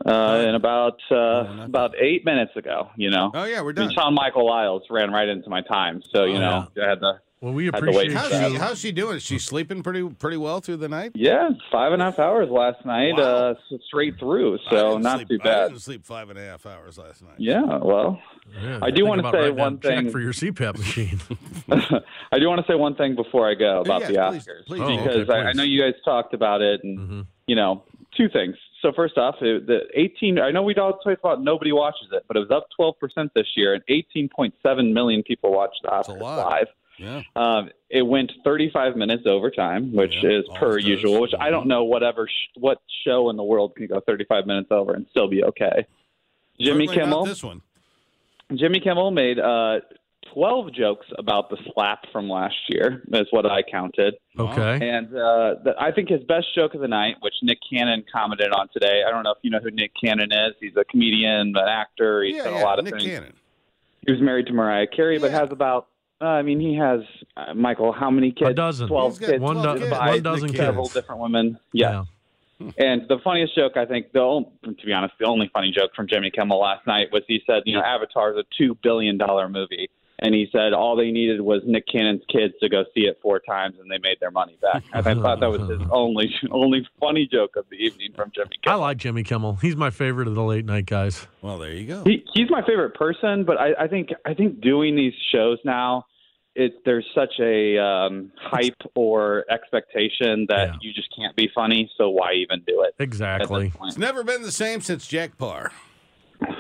Speaker 5: Uh, in about uh,
Speaker 1: not
Speaker 5: about eight minutes ago, you know.
Speaker 1: Oh yeah, we're
Speaker 5: I
Speaker 1: done.
Speaker 5: mean, Sean Michael Lisles ran right into my time, so you
Speaker 2: Oh,
Speaker 5: know I had to.
Speaker 2: Well, we appreciate
Speaker 1: How's
Speaker 5: that.
Speaker 1: she? How's she doing? Is she sleeping pretty pretty well through the night?
Speaker 5: Yeah, five and a half hours last night,
Speaker 1: Wow.
Speaker 5: uh, straight through, so
Speaker 1: didn't sleep-
Speaker 5: too
Speaker 1: I
Speaker 5: bad.
Speaker 1: didn't sleep five and a half hours last night.
Speaker 5: Yeah, well,
Speaker 2: Yeah,
Speaker 5: I do wanna say
Speaker 2: writing down
Speaker 5: one
Speaker 2: a check
Speaker 5: thing.
Speaker 2: for your CPAP machine.
Speaker 5: I do want to say one thing before I go about
Speaker 1: Yeah,
Speaker 5: the
Speaker 1: please-
Speaker 5: Oscars
Speaker 1: please
Speaker 2: Oh,
Speaker 1: do.
Speaker 5: because
Speaker 2: okay,
Speaker 5: I, I know you guys talked about it, and
Speaker 2: Mhm.
Speaker 5: you know, two things. So first off, it, the 18. I know we all talk about nobody watches it, but it was up 12 percent this year, and 18.7 million people watched the
Speaker 1: That's a
Speaker 5: Oscars
Speaker 1: lot.
Speaker 5: live.
Speaker 1: Yeah.
Speaker 5: Um, it went 35 minutes overtime, which
Speaker 1: Yeah,
Speaker 5: is per
Speaker 1: does.
Speaker 5: usual. Which I don't know whatever sh- what show in the world can go 35 minutes over and still be okay. Jimmy
Speaker 1: Certainly
Speaker 5: Kimmel.
Speaker 1: This one.
Speaker 5: Jimmy Kimmel made uh, 12 jokes about the slap from last year. That's what I counted.
Speaker 2: Okay.
Speaker 5: And uh, the, I think his best joke of the night, which Nick Cannon commented on today. I don't know if you know who Nick Cannon is. He's a comedian, an actor. He's
Speaker 1: yeah,
Speaker 5: done
Speaker 1: yeah.
Speaker 5: a lot of
Speaker 1: Nick
Speaker 5: things.
Speaker 1: Cannon.
Speaker 5: He was married to Mariah Carey, but has about. Uh, I mean, he has uh, Michael. How many kids?
Speaker 2: A dozen.
Speaker 5: Twelve
Speaker 1: He's got
Speaker 5: kids.
Speaker 2: One,
Speaker 1: 12
Speaker 2: do-
Speaker 1: kids.
Speaker 2: one dozen
Speaker 1: Nick
Speaker 2: kids.
Speaker 5: Several different women. Yeah.
Speaker 2: Yeah.
Speaker 5: And the funniest joke, I think, the only, to be honest, the only funny joke from Jimmy Kimmel last night was he said, you know, Avatar is a two billion dollar movie, and he said all they needed was Nick Cannon's kids to go see it four times, and they made their money back. And I thought that was his only only funny joke of the evening from Jimmy
Speaker 2: I like Jimmy Kimmel. He's my favorite of the late night guys.
Speaker 1: Well, there you go.
Speaker 5: He, he's my favorite person, but I, I think I think doing these shows now, it there's such a um, hype or expectation that
Speaker 2: Yeah.
Speaker 5: you just can't be funny. So why even do it?
Speaker 2: Exactly.
Speaker 1: It's never been the same since Jack Paar.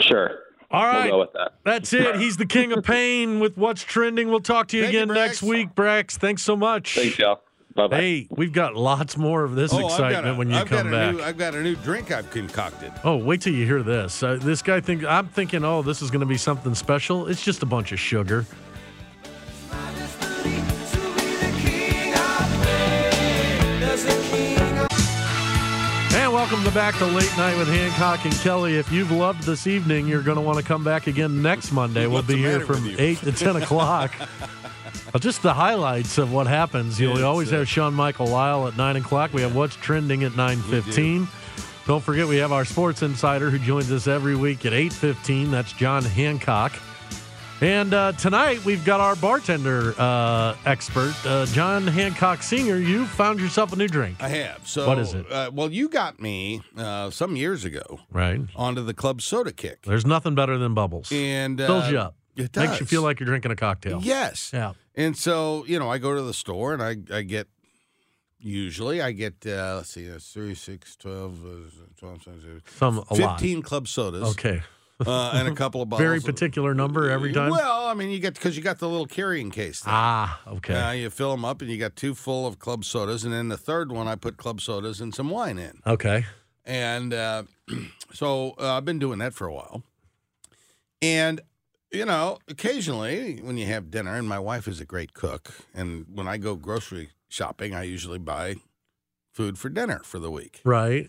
Speaker 5: Sure.
Speaker 2: All
Speaker 5: We'll go with that.
Speaker 2: That's it. He's the king of pain with what's trending. We'll talk to you
Speaker 1: Thank you,
Speaker 2: again next week, Brax. Thanks so much.
Speaker 5: Thanks, y'all. Bye bye.
Speaker 2: Hey, we've got lots more of this
Speaker 1: Oh, I've
Speaker 2: excitement
Speaker 1: got a,
Speaker 2: when you
Speaker 1: I've
Speaker 2: come back.
Speaker 1: New, I've got a new drink I've concocted.
Speaker 2: Oh, wait till you hear this. Uh, this guy thinks I'm thinking, oh, this is going to be something special. It's just a bunch of sugar. Welcome to back to late night with Hancock and Kelley. If you've loved this evening, you're going to want to come back again next Monday. We'll be here from eight to ten o'clock. Just the highlights of what happens. You know, we always
Speaker 1: uh,
Speaker 2: have Sean Michael Lisle at nine o'clock. We have what's trending at nine fifteen. Don't forget we have our sports insider who joins us every week at eight fifteen. That's John Hancock. And uh, tonight we've got our bartender uh, expert, uh, John Hancock Senior. You found yourself a new drink,
Speaker 1: I have. So
Speaker 2: What is it?
Speaker 1: Uh, well, you got me uh, some years ago
Speaker 2: right?
Speaker 1: onto the club soda kick,
Speaker 2: There's nothing better than bubbles.
Speaker 1: and uh,
Speaker 2: Fills you up.
Speaker 1: It
Speaker 2: Makes you feel like you're drinking a cocktail.
Speaker 1: yes.
Speaker 2: Yeah.
Speaker 1: And so you know, I go to the store and I I get usually I get uh, let's see, that's three, six, 12, uh, 12, 17,
Speaker 2: Some a lot.
Speaker 1: 15 club sodas.
Speaker 2: Okay.
Speaker 1: uh, and a couple of bottles.
Speaker 2: Very
Speaker 1: of-
Speaker 2: particular number every time.
Speaker 1: Well, I mean, you get because you got the little carrying case. Thing.
Speaker 2: Ah, okay.
Speaker 1: Uh, you fill them up, and you got two full of club sodas, and then the third one I put club sodas and some wine in.
Speaker 2: okay.
Speaker 1: And uh, so uh, I've been doing that for a while. And you know, occasionally when you have dinner, and my wife is a great cook, and when I go grocery shopping, I usually buy food for dinner for the week.
Speaker 2: Right.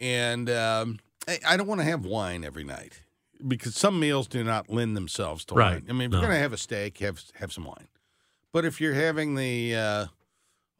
Speaker 1: And um, I, I don't want to have wine every night because some meals do not lend themselves to
Speaker 2: Right.
Speaker 1: wine. I mean, if
Speaker 2: No.
Speaker 1: you're going to have a steak, have have some wine. But if you're having the uh,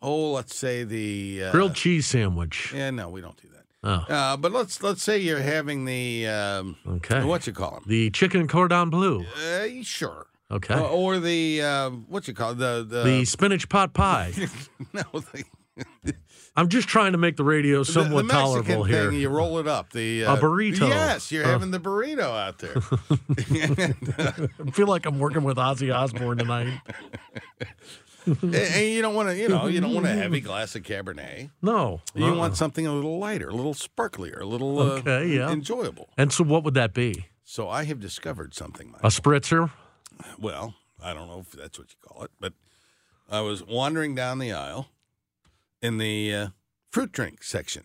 Speaker 1: oh, let's say the uh,
Speaker 2: Grilled cheese sandwich.
Speaker 1: yeah, no, we don't do that.
Speaker 2: Oh,
Speaker 1: Uh, but let's let's say you're having the um,
Speaker 2: okay.
Speaker 1: what you call them?
Speaker 2: The chicken cordon bleu.
Speaker 1: Uh, sure.
Speaker 2: Okay.
Speaker 1: Uh, or the uh, what you call it? the the,
Speaker 2: the spinach pot pie.
Speaker 1: no the,
Speaker 2: I'm just trying to make the radio
Speaker 1: the-
Speaker 2: somewhat
Speaker 1: the Mexican
Speaker 2: tolerable
Speaker 1: thing,
Speaker 2: here.
Speaker 1: You roll it up. The
Speaker 2: A
Speaker 1: uh,
Speaker 2: burrito.
Speaker 1: Yes, you're
Speaker 2: Oh.
Speaker 1: having the burrito out there. Uh,
Speaker 2: I feel like I'm working with Ozzy Osbourne tonight.
Speaker 1: and, and you don't want to, you know, you don't want a heavy glass of Cabernet.
Speaker 2: No.
Speaker 1: You
Speaker 2: uh-uh.
Speaker 1: want something a little lighter, a little sparklier, a little uh,
Speaker 2: Okay, yeah.
Speaker 1: enjoyable.
Speaker 2: And so, what would that be?
Speaker 1: So I have discovered something. Mike.
Speaker 2: A spritzer?
Speaker 1: Well, I don't know if that's what you call it, but I was wandering down the aisle in the uh, fruit drink section.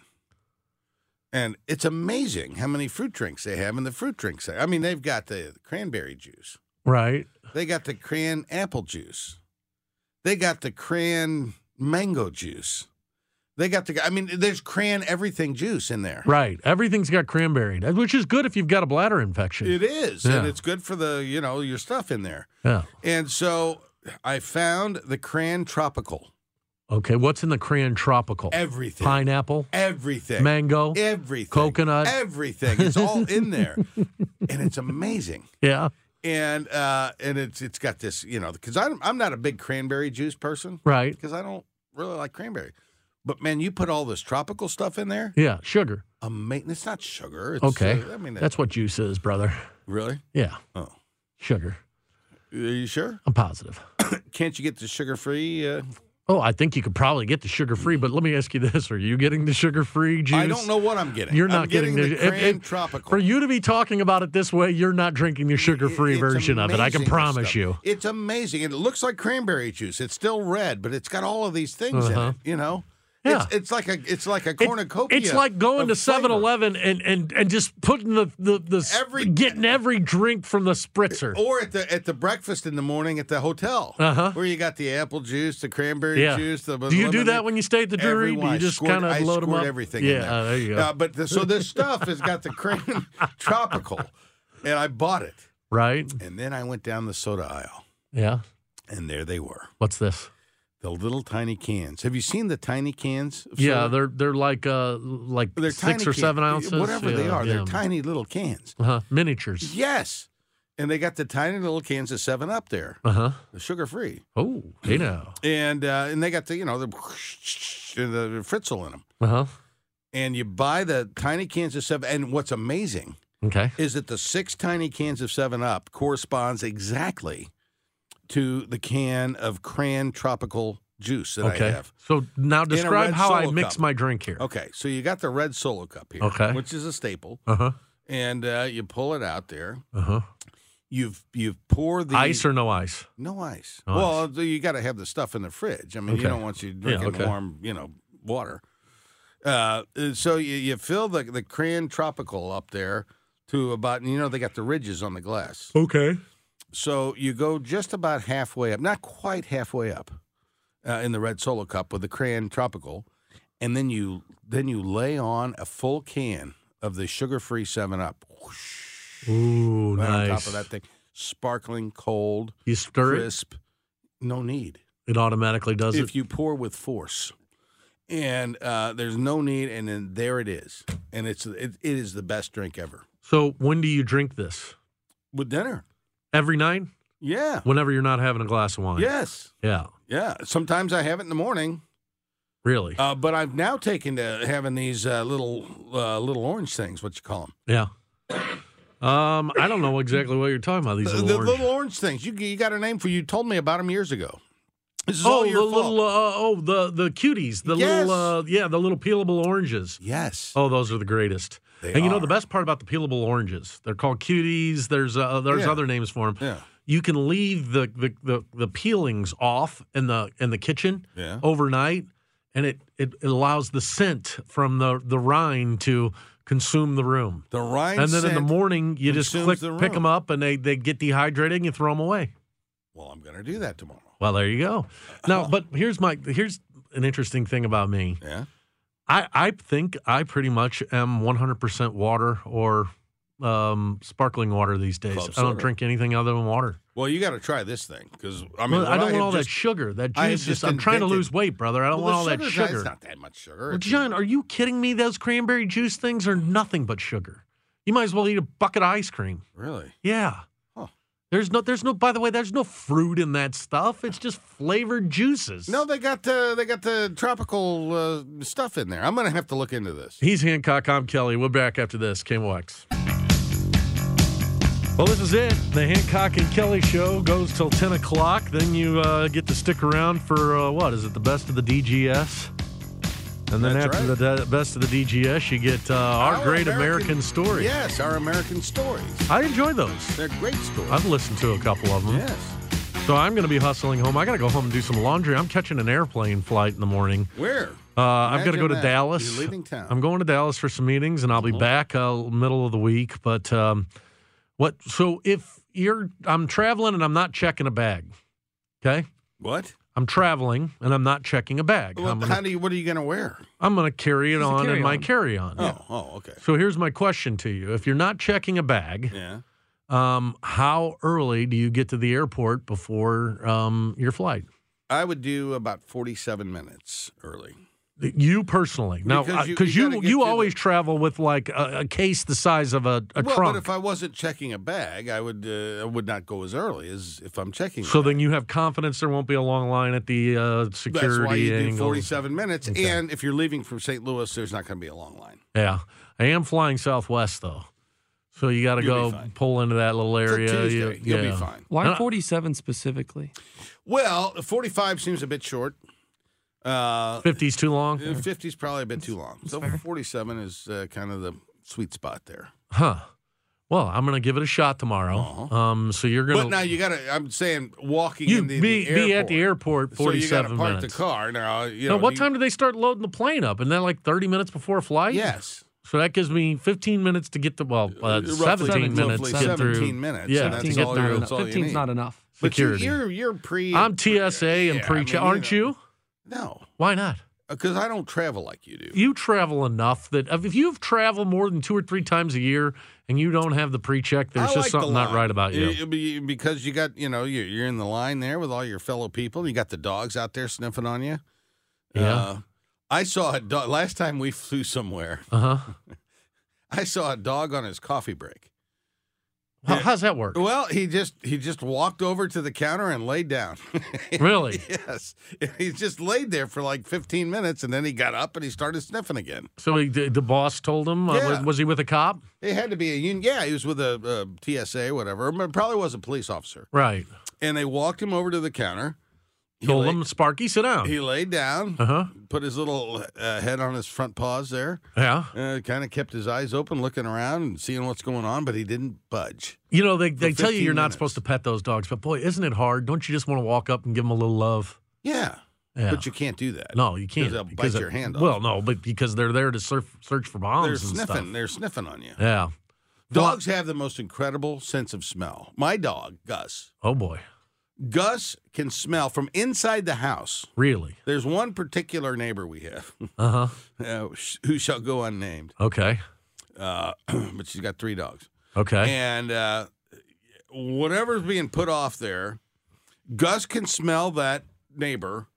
Speaker 1: And it's amazing how many fruit drinks they have in the fruit drink section. I mean, they've got the cranberry juice,
Speaker 2: Right.
Speaker 1: They got the cran apple juice. They got the cran mango juice. They got the. I mean, there's cran everything juice in there.
Speaker 2: Right. Everything's got cranberry, which is good if you've got a bladder infection.
Speaker 1: It is,
Speaker 2: Yeah.
Speaker 1: and it's good for the you know your stuff in there.
Speaker 2: yeah.
Speaker 1: And so I found the cran tropical.
Speaker 2: Okay. What's in the cran tropical?
Speaker 1: Everything.
Speaker 2: Pineapple,
Speaker 1: Everything.
Speaker 2: mango.
Speaker 1: Everything.
Speaker 2: Coconut.
Speaker 1: Everything. It's all in there, and it's amazing.
Speaker 2: Yeah.
Speaker 1: And uh, and it's it's got this you know because I'm I'm not a big cranberry juice person
Speaker 2: Right.
Speaker 1: because I don't really like cranberry. But man, you put all this tropical stuff in there.
Speaker 2: Yeah. Sugar.
Speaker 1: Amazing. It's not sugar. It's,
Speaker 2: Okay.
Speaker 1: uh, I mean,
Speaker 2: That's what juice is, brother.
Speaker 1: really.
Speaker 2: Yeah.
Speaker 1: Oh,
Speaker 2: Sugar.
Speaker 1: are you sure?
Speaker 2: I'm positive.
Speaker 1: Can't you get the sugar free? Uh,
Speaker 2: Oh, I think you could probably get the sugar free, but let me ask you this: Are you getting the sugar free juice?
Speaker 1: I don't know what I'm getting.
Speaker 2: You're
Speaker 1: I'm
Speaker 2: not getting,
Speaker 1: the,
Speaker 2: the if-
Speaker 1: cran
Speaker 2: if-
Speaker 1: tropical.
Speaker 2: For you to be talking about it this way, you're not drinking the sugar free version of it. I can promise
Speaker 1: stuff.
Speaker 2: you.
Speaker 1: It's amazing. And it looks like cranberry juice. It's still red, but it's got all of these things in
Speaker 2: Uh-huh.
Speaker 1: it. You know,
Speaker 2: Yeah.
Speaker 1: It's, it's like a it's like a
Speaker 2: It-
Speaker 1: cornucopia.
Speaker 2: it's like going to
Speaker 1: flavor.
Speaker 2: 7-Eleven and, and, and just putting the the, the
Speaker 1: Every-
Speaker 2: getting every drink from the spritzer.
Speaker 1: Or at the at the breakfast in the morning at the hotel,
Speaker 2: Uh-huh.
Speaker 1: where you got the apple juice, the cranberry
Speaker 2: Yeah.
Speaker 1: juice. The
Speaker 2: Do you do that when you stay at the brewery? Do you just kind of load them up?
Speaker 1: everything
Speaker 2: Yeah,
Speaker 1: in there.
Speaker 2: uh, there you go.
Speaker 1: Uh, but the, so this stuff has got the cran tropical, and I bought it,
Speaker 2: right?
Speaker 1: and then I went down the soda aisle,
Speaker 2: Yeah.
Speaker 1: and there they were,
Speaker 2: What's this?
Speaker 1: The little tiny cans. Have you seen the tiny cans?
Speaker 2: Yeah, they're they're like uh like
Speaker 1: They're
Speaker 2: six or seven ounces,
Speaker 1: whatever they
Speaker 2: Yeah,
Speaker 1: are. They're
Speaker 2: yeah.
Speaker 1: tiny little cans.
Speaker 2: uh-huh. miniatures.
Speaker 1: Yes, and they got the tiny little cans of Seven Up there,
Speaker 2: Uh huh.
Speaker 1: sugar free,
Speaker 2: Oh, hey now.
Speaker 1: and uh, and they got the you know the the Fritzel in them.
Speaker 2: Uh huh.
Speaker 1: And you buy the tiny cans of Seven. And what's amazing
Speaker 2: Okay.
Speaker 1: is that the six tiny cans of Seven Up corresponds exactly to the can of cran tropical juice that I
Speaker 2: Okay.
Speaker 1: have.
Speaker 2: So now describe how I mix
Speaker 1: cup.
Speaker 2: my drink here.
Speaker 1: Okay, so you got the red Solo cup here,
Speaker 2: Okay.
Speaker 1: which is a staple,
Speaker 2: Uh huh.
Speaker 1: and uh, you pull it out there.
Speaker 2: Uh huh.
Speaker 1: You've you've poured the
Speaker 2: Ice or no ice?
Speaker 1: no ice.
Speaker 2: No
Speaker 1: well, you got to have the stuff in the fridge. I mean, you don't want you drinking
Speaker 2: okay.
Speaker 1: warm, you know, water. Uh, so you, you fill the the cran tropical up there to about you know they got the ridges on the glass.
Speaker 2: Okay.
Speaker 1: So you go just about halfway up, not quite halfway up, uh, in the red Solo cup with the cran tropical, and then you then you lay on a full can of the sugar-free Seven Up. Whoosh,
Speaker 2: Ooh,
Speaker 1: right
Speaker 2: nice.
Speaker 1: on top of that thing, sparkling, cold,
Speaker 2: You stir it,
Speaker 1: crisp. No need
Speaker 2: it automatically does
Speaker 1: if
Speaker 2: it.
Speaker 1: If you pour with force. And uh, there's no need, and then there it is, and it's it, it is the best drink ever
Speaker 2: So when do you drink this?
Speaker 1: with dinner.
Speaker 2: Every night?
Speaker 1: Yeah.
Speaker 2: Whenever you're not having a glass of wine.
Speaker 1: Yes.
Speaker 2: Yeah.
Speaker 1: Yeah. Sometimes I have it in the morning,
Speaker 2: Really?
Speaker 1: uh, but I've now taken to having these uh, little uh, little orange things. What you call them?
Speaker 2: yeah. Um, I don't know exactly what you're talking about. These
Speaker 1: The,
Speaker 2: little
Speaker 1: the
Speaker 2: orange.
Speaker 1: little orange things. You you got a name for? You told me about them years ago.
Speaker 2: Oh, the
Speaker 1: fault.
Speaker 2: little uh, oh the the cuties, the
Speaker 1: Yes.
Speaker 2: little uh, yeah, the little peelable oranges.
Speaker 1: yes.
Speaker 2: Oh, those are the greatest.
Speaker 1: They
Speaker 2: and you know the best part about the peelable oranges? They're called cuties. There's uh, there's
Speaker 1: Yeah.
Speaker 2: other names for them.
Speaker 1: Yeah.
Speaker 2: You can leave the, the, the, the peelings off in the in the kitchen
Speaker 1: Yeah.
Speaker 2: overnight, and it, it, it allows the scent from the, the rind to consume the room.
Speaker 1: The rind.
Speaker 2: and then in the morning, you just click,
Speaker 1: the
Speaker 2: pick them up, and they, they get dehydrated, and you throw them away.
Speaker 1: Well, I'm going to do that tomorrow.
Speaker 2: Well, there you go. Now, but here's my here's an interesting thing about me.
Speaker 1: Yeah.
Speaker 2: I, I think I pretty much am 100% water or um, sparkling water these days.
Speaker 1: Club
Speaker 2: I don't
Speaker 1: soda.
Speaker 2: drink anything other than water.
Speaker 1: Well, you got to try this thing because I mean,
Speaker 2: Well, I
Speaker 1: what
Speaker 2: don't want all that
Speaker 1: just-
Speaker 2: sugar. That
Speaker 1: I
Speaker 2: juice is.
Speaker 1: just
Speaker 2: I'm trying to
Speaker 1: invented-
Speaker 2: lose weight, brother. I don't
Speaker 1: Well,
Speaker 2: want all
Speaker 1: the
Speaker 2: that
Speaker 1: sugar's not-
Speaker 2: sugar.
Speaker 1: It's not that much sugar.
Speaker 2: Well,
Speaker 1: It's-
Speaker 2: John, are you kidding me? Those cranberry juice things are nothing but sugar. You might as well eat a bucket of ice cream.
Speaker 1: really?
Speaker 2: Yeah. There's no. There's no. By the way, there's no fruit in that stuff. It's just flavored juices.
Speaker 1: No, they got the they got the tropical uh, stuff in there. I'm going to have to look into this.
Speaker 2: He's Hancock. I'm Kelley. We're back after this. KMOX. Well, this is it. The Hancock and Kelley show goes till 10 o'clock. Then you uh, get to stick around for uh, what? Is it the best of the DGS? And then
Speaker 1: That's
Speaker 2: after
Speaker 1: right.
Speaker 2: the best of the DGS, you get uh, our, great American, stories.
Speaker 1: Yes, our American stories.
Speaker 2: I enjoy those.
Speaker 1: They're great stories.
Speaker 2: I've listened to a couple of them.
Speaker 1: yes.
Speaker 2: So I'm going to be hustling home. I got to go home and do some laundry. I'm catching an airplane flight in the morning.
Speaker 1: Where?
Speaker 2: Uh, I've got to go to
Speaker 1: that.
Speaker 2: Dallas.
Speaker 1: You're leaving town.
Speaker 2: I'm going to Dallas for some meetings, and I'll be back uh, middle of the week. But um, what? So if you're I'm traveling and I'm not checking a bag. Okay?
Speaker 1: What?
Speaker 2: I'm traveling and I'm not checking a bag.
Speaker 1: Well,
Speaker 2: gonna,
Speaker 1: how do you? What are you going to wear?
Speaker 2: I'm gonna carry it
Speaker 4: It's a
Speaker 2: on in my
Speaker 4: carry-on.
Speaker 2: carry-on.
Speaker 1: Oh, oh, okay.
Speaker 2: So here's my question to you: If you're not checking a bag,
Speaker 1: Yeah.
Speaker 2: um, how early do you get to the airport before um, your flight?
Speaker 1: I would do about 47 minutes early.
Speaker 2: You personally, now,
Speaker 1: Because you- you
Speaker 2: you you,
Speaker 1: get to the-
Speaker 2: always travel with like a, a case the size of a, a
Speaker 1: well,
Speaker 2: trunk.
Speaker 1: but if I wasn't checking a bag, I would uh, I would not go as early as if I'm checking.
Speaker 2: so
Speaker 1: a bag.
Speaker 2: then you have confidence there won't be a long line at the uh, security
Speaker 1: that's why you do 47 minutes.
Speaker 2: Okay.
Speaker 1: And if you're leaving from St. Louis, there's not going to be a long line.
Speaker 2: Yeah, I am flying Southwest though, so you got to go pull into that little
Speaker 1: It's a
Speaker 2: area. You-
Speaker 1: You'll
Speaker 2: yeah.
Speaker 1: be fine.
Speaker 4: Why
Speaker 2: Uh,
Speaker 4: 47 specifically?
Speaker 1: Well, 45 seems a bit short. Uh,
Speaker 2: 50's too long,
Speaker 1: 50 is probably a bit too long. So 47 is uh, kind of the sweet spot there.
Speaker 2: huh? Well, I'm gonna give it a shot tomorrow.
Speaker 1: Uh-huh.
Speaker 2: Um, so you're gonna
Speaker 1: But now you got to. I'm saying walking
Speaker 2: you
Speaker 1: into
Speaker 2: be
Speaker 1: the
Speaker 2: be at the airport 47
Speaker 1: So you got to park
Speaker 2: minutes.
Speaker 1: the car now. You
Speaker 2: now, what
Speaker 1: you-
Speaker 2: time do they start loading the plane up? And then like 30 minutes before flight?
Speaker 1: Yes.
Speaker 2: So that gives me 15 minutes to get to well, uh,
Speaker 1: Roughly-
Speaker 2: 17 minutes to get through.
Speaker 1: 17 minutes,
Speaker 2: Yeah,
Speaker 1: and that's
Speaker 2: to get
Speaker 1: all
Speaker 4: not
Speaker 1: you're-
Speaker 2: through.
Speaker 4: enough.
Speaker 1: all you
Speaker 4: 15's
Speaker 1: need.
Speaker 4: not enough.
Speaker 1: But you,
Speaker 2: security.
Speaker 1: you're you're pre.
Speaker 2: I'm TSA and
Speaker 1: Yeah, I
Speaker 2: pre-check.
Speaker 1: mean,
Speaker 2: Aren't
Speaker 1: know. No,
Speaker 2: Why not?
Speaker 1: because I don't travel like you do.
Speaker 2: You travel enough that if you've traveled more than two or three times a year and you don't have the pre-check, there's
Speaker 1: I
Speaker 2: just
Speaker 1: like the
Speaker 2: something not right about you.
Speaker 1: Be- because you got you know you're, you're in the line there with all your fellow people. You got the dogs out there sniffing on you.
Speaker 2: Yeah.
Speaker 1: Uh, I saw a dog last time we flew somewhere.
Speaker 2: Uh huh.
Speaker 1: I saw a dog on his coffee break.
Speaker 2: How, how's that work?
Speaker 1: Well, he just he just walked over to the counter and laid down.
Speaker 2: Really?
Speaker 1: yes, he just laid there for like 15 minutes, and then he got up and he started sniffing again.
Speaker 2: So he, the, the boss told him. Uh, was, was he with a cop?
Speaker 1: It had to be a union. Yeah, he was with a, a TSA, whatever. Probably was a police officer.
Speaker 2: Right.
Speaker 1: And they walked him over to the counter. He
Speaker 2: Told
Speaker 1: lay-
Speaker 2: him, Sparky, sit down.
Speaker 1: He laid down,
Speaker 2: Uh huh.
Speaker 1: put his little uh, head on his front paws there,
Speaker 2: Yeah.
Speaker 1: uh, kind of kept his eyes open, looking around and seeing what's going on, but he didn't budge.
Speaker 2: You know, they, they tell you you're not supposed to pet those dogs, but boy, isn't it hard? Don't you just want to walk up and give them a little love?
Speaker 1: Yeah,
Speaker 2: Yeah.
Speaker 1: but you can't do that.
Speaker 2: no, you can't.
Speaker 1: they'll bite your hand off.
Speaker 2: Well, no, but because they're there to surf, search for bombs
Speaker 1: they're
Speaker 2: and
Speaker 1: sniffing.
Speaker 2: stuff.
Speaker 1: They're sniffing on you.
Speaker 2: Yeah.
Speaker 1: Dogs have the most incredible sense of smell. My dog, Gus,
Speaker 2: Oh boy.
Speaker 1: Gus can smell from inside the house.
Speaker 2: Really?
Speaker 1: There's one particular neighbor we have,
Speaker 2: Uh huh.
Speaker 1: uh, who shall go unnamed,
Speaker 2: Okay.
Speaker 1: uh, but she's got three dogs.
Speaker 2: Okay.
Speaker 1: And uh, whatever's being put off there, Gus can smell that neighbor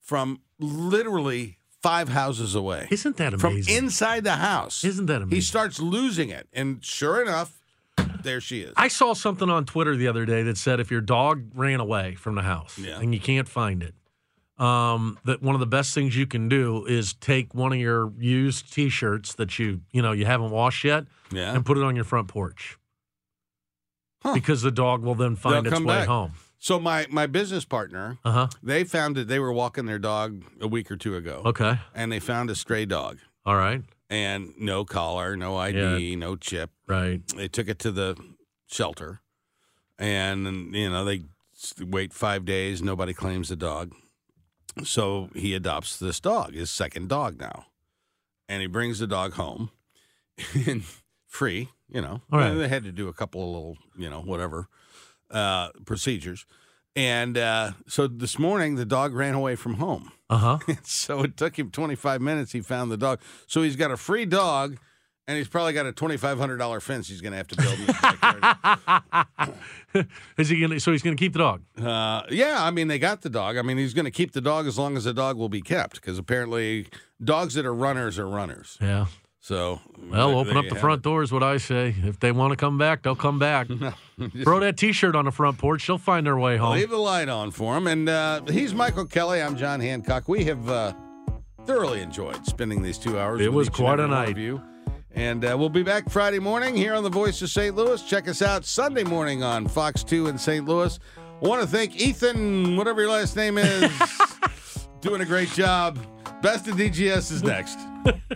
Speaker 1: from literally five houses away.
Speaker 2: Isn't that amazing?
Speaker 1: From inside the house.
Speaker 2: Isn't that amazing?
Speaker 1: He starts losing it. And sure enough, there she is.
Speaker 2: I saw something on Twitter the other day that said if your dog ran away from the house
Speaker 1: Yeah.
Speaker 2: and you can't find it, um, that one of the best things you can do is take one of your used T-shirts that you you know you haven't washed yet
Speaker 1: yeah.
Speaker 2: and put it on your front porch
Speaker 1: Huh.
Speaker 2: because the dog will then find
Speaker 1: They'll
Speaker 2: its way
Speaker 1: back.
Speaker 2: home.
Speaker 1: So my my business partner,
Speaker 2: Uh huh.
Speaker 1: they found that they were walking their dog a week or two ago,
Speaker 2: Okay.
Speaker 1: and they found a stray dog,
Speaker 2: All right.
Speaker 1: And no collar, no ID, no chip.
Speaker 2: Right.
Speaker 1: They took it to the shelter, and you know they wait five days. Nobody claims the dog, so he adopts this dog, his second dog now, and he brings the dog home, and free. You know,
Speaker 2: right.
Speaker 1: they had to do a couple of little, you know, whatever uh, procedures. And uh, so this morning, the dog ran away from home.
Speaker 2: Uh huh.
Speaker 1: so it took him 25 minutes. He found the dog. So he's got a free dog, and he's probably got a $2,500 fence he's going to have to build.
Speaker 2: Is he gonna? So he's gonna keep the dog.
Speaker 1: uh, yeah, I mean, they got the dog. I mean, he's going to keep the dog as long as the dog will be kept because apparently dogs that are runners are runners.
Speaker 2: Yeah.
Speaker 1: So,
Speaker 2: Well, open up the front door is what I say. If they want to come back, they'll come back. Throw that T-shirt on the front porch. They'll find their way home.
Speaker 1: Leave the light on for him. And uh, he's Michael Kelley. I'm John Hancock. We have uh, thoroughly enjoyed spending these two hours.
Speaker 2: It
Speaker 1: with
Speaker 2: was quite a night.
Speaker 1: And uh, we'll be back Friday morning here on the Voice of St. Louis. Check us out Sunday morning on Fox 2 in St. Louis. I want to thank Ethan, whatever your last name is, doing a great job. Best of DGS is next.